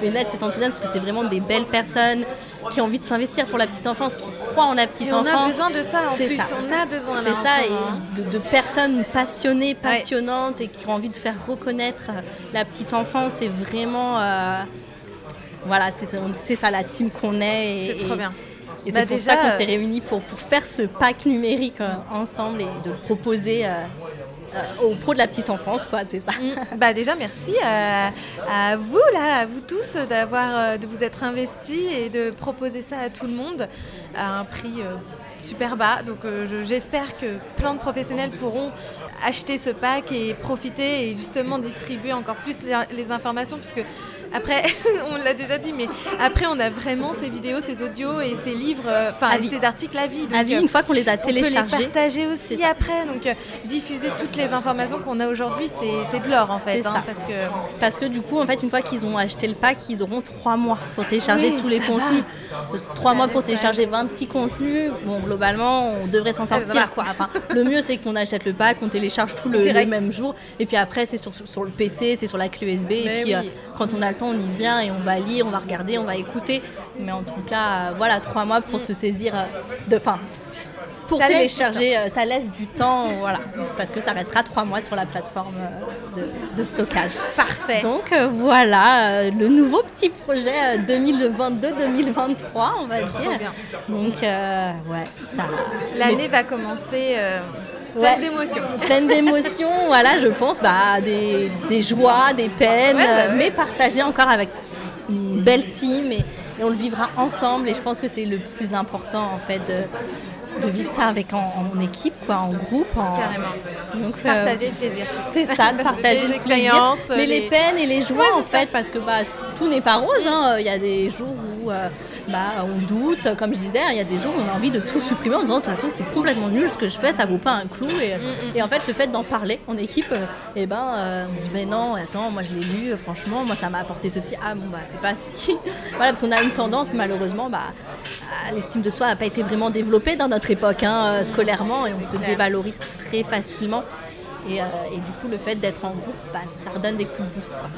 fait naître cet enthousiasme parce que c'est vraiment des belles personnes qui ont envie de s'investir pour la petite enfance, qui croient en la petite Et on enfance. a besoin de ça en plus. ça. On a besoin C'est ça, moment, hein. et de, de personnes passionnées, passionnantes et qui ont envie de faire reconnaître euh, la petite enfance. C'est vraiment. euh, voilà, c'est ça la team qu'on est. et- C'est trop et- bien. Et Bah c'est pour déjà, ça qu'on s'est réunis pour, pour faire ce pack numérique euh, ensemble et de le proposer euh, aux pros de la petite enfance, quoi, c'est ça. Mm. Bah déjà merci à, à vous là, à vous tous d'avoir euh, de vous être investis et de proposer ça à tout le monde à un prix euh, super bas. Donc euh, je- j'espère que plein de professionnels pourront acheter ce pack et profiter et justement distribuer encore plus les, les informations puisque après (laughs) on l'a déjà dit mais après on a vraiment ces vidéos, ces audios et ces livres, euh, enfin ces articles à vie. Donc, À vie, euh, une fois qu'on les a on peut les téléchargés, partager aussi après, donc euh, diffuser toutes les informations qu'on a aujourd'hui, c'est de l'or en fait, hein, parce que Parce que du coup, en fait, une fois qu'ils ont acheté le pack, ils auront trois mois pour télécharger Oui, tous les contenus. Trois mois pour télécharger 26 contenus. Bon, globalement, on devrait s'en va. sortir. Quoi. Enfin, le mieux, c'est qu'on achète le pack, on télécharge tout le, le même jour. Et puis après, c'est sur, sur le PC, c'est sur la clé USB. Et Mais puis, oui. euh, quand on a le temps, on y vient et on va lire, on va regarder, on va écouter. Mais en tout cas, euh, voilà, trois mois pour se saisir euh, de. Enfin, pour Ça télécharger, euh, ça laisse du temps, voilà, parce que ça restera trois mois sur la plateforme de- de stockage. parfait. Donc euh, voilà, euh, le nouveau petit projet euh, 2022-2023, on va dire. bien. Donc euh, ouais, ça. L'année va commencer. Pleine d'émotions. Pleine d'émotions, voilà, je pense, bah, des, des joies, des peines, bah mais partagées encore avec une belle team et, et on le vivra ensemble. Et je pense que c'est le plus important en fait de, de vivre ça avec en, en équipe, quoi, en groupe, en, Carrément. Donc, euh, Partager le plaisir. tout. C'est ça, le partager (laughs) Les le plaisir, mais les... les- peines et les joies Ouais, en fait, parce que bah, tout n'est pas rose. hein. Il y a des jours où euh, bah, on doute, comme je disais, il y a des jours où on a envie de tout supprimer en disant de toute façon c'est complètement nul ce que je fais, ça vaut pas un clou. Et, Mm, et en fait le fait d'en parler en équipe, euh, eh ben, euh, on dit mais non, attends, moi je l'ai lu, franchement, moi ça m'a apporté ceci. Ah bon bah c'est pas si. (laughs) voilà, parce qu'on a une tendance malheureusement, bah, l'estime de soi n'a pas été vraiment développée dans notre époque hein, euh, scolairement et on se clair. dévalorise très facilement. Et, euh, et du coup, le fait d'être en groupe, bah, ça redonne des coups de boost. quoi.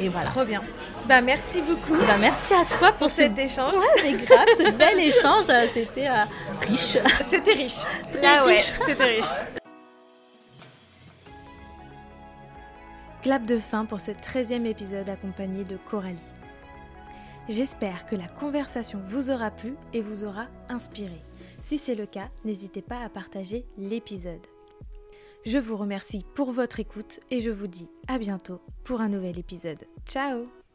Et voilà. Trop bien. Bah merci beaucoup Bah, merci à toi pour pour ce cet échange. Ouais, c'est grave, ce bel échange. euh, C'était euh, riche. (laughs) C'était riche. Très Là ouais, riche. c'était riche. Clap de fin pour ce 13e épisode accompagné de Coralie. J'espère que la conversation vous aura plu et vous aura inspiré. Si c'est le cas, n'hésitez pas à partager l'épisode. Je vous remercie pour votre écoute et je vous dis à bientôt pour un nouvel épisode. Ciao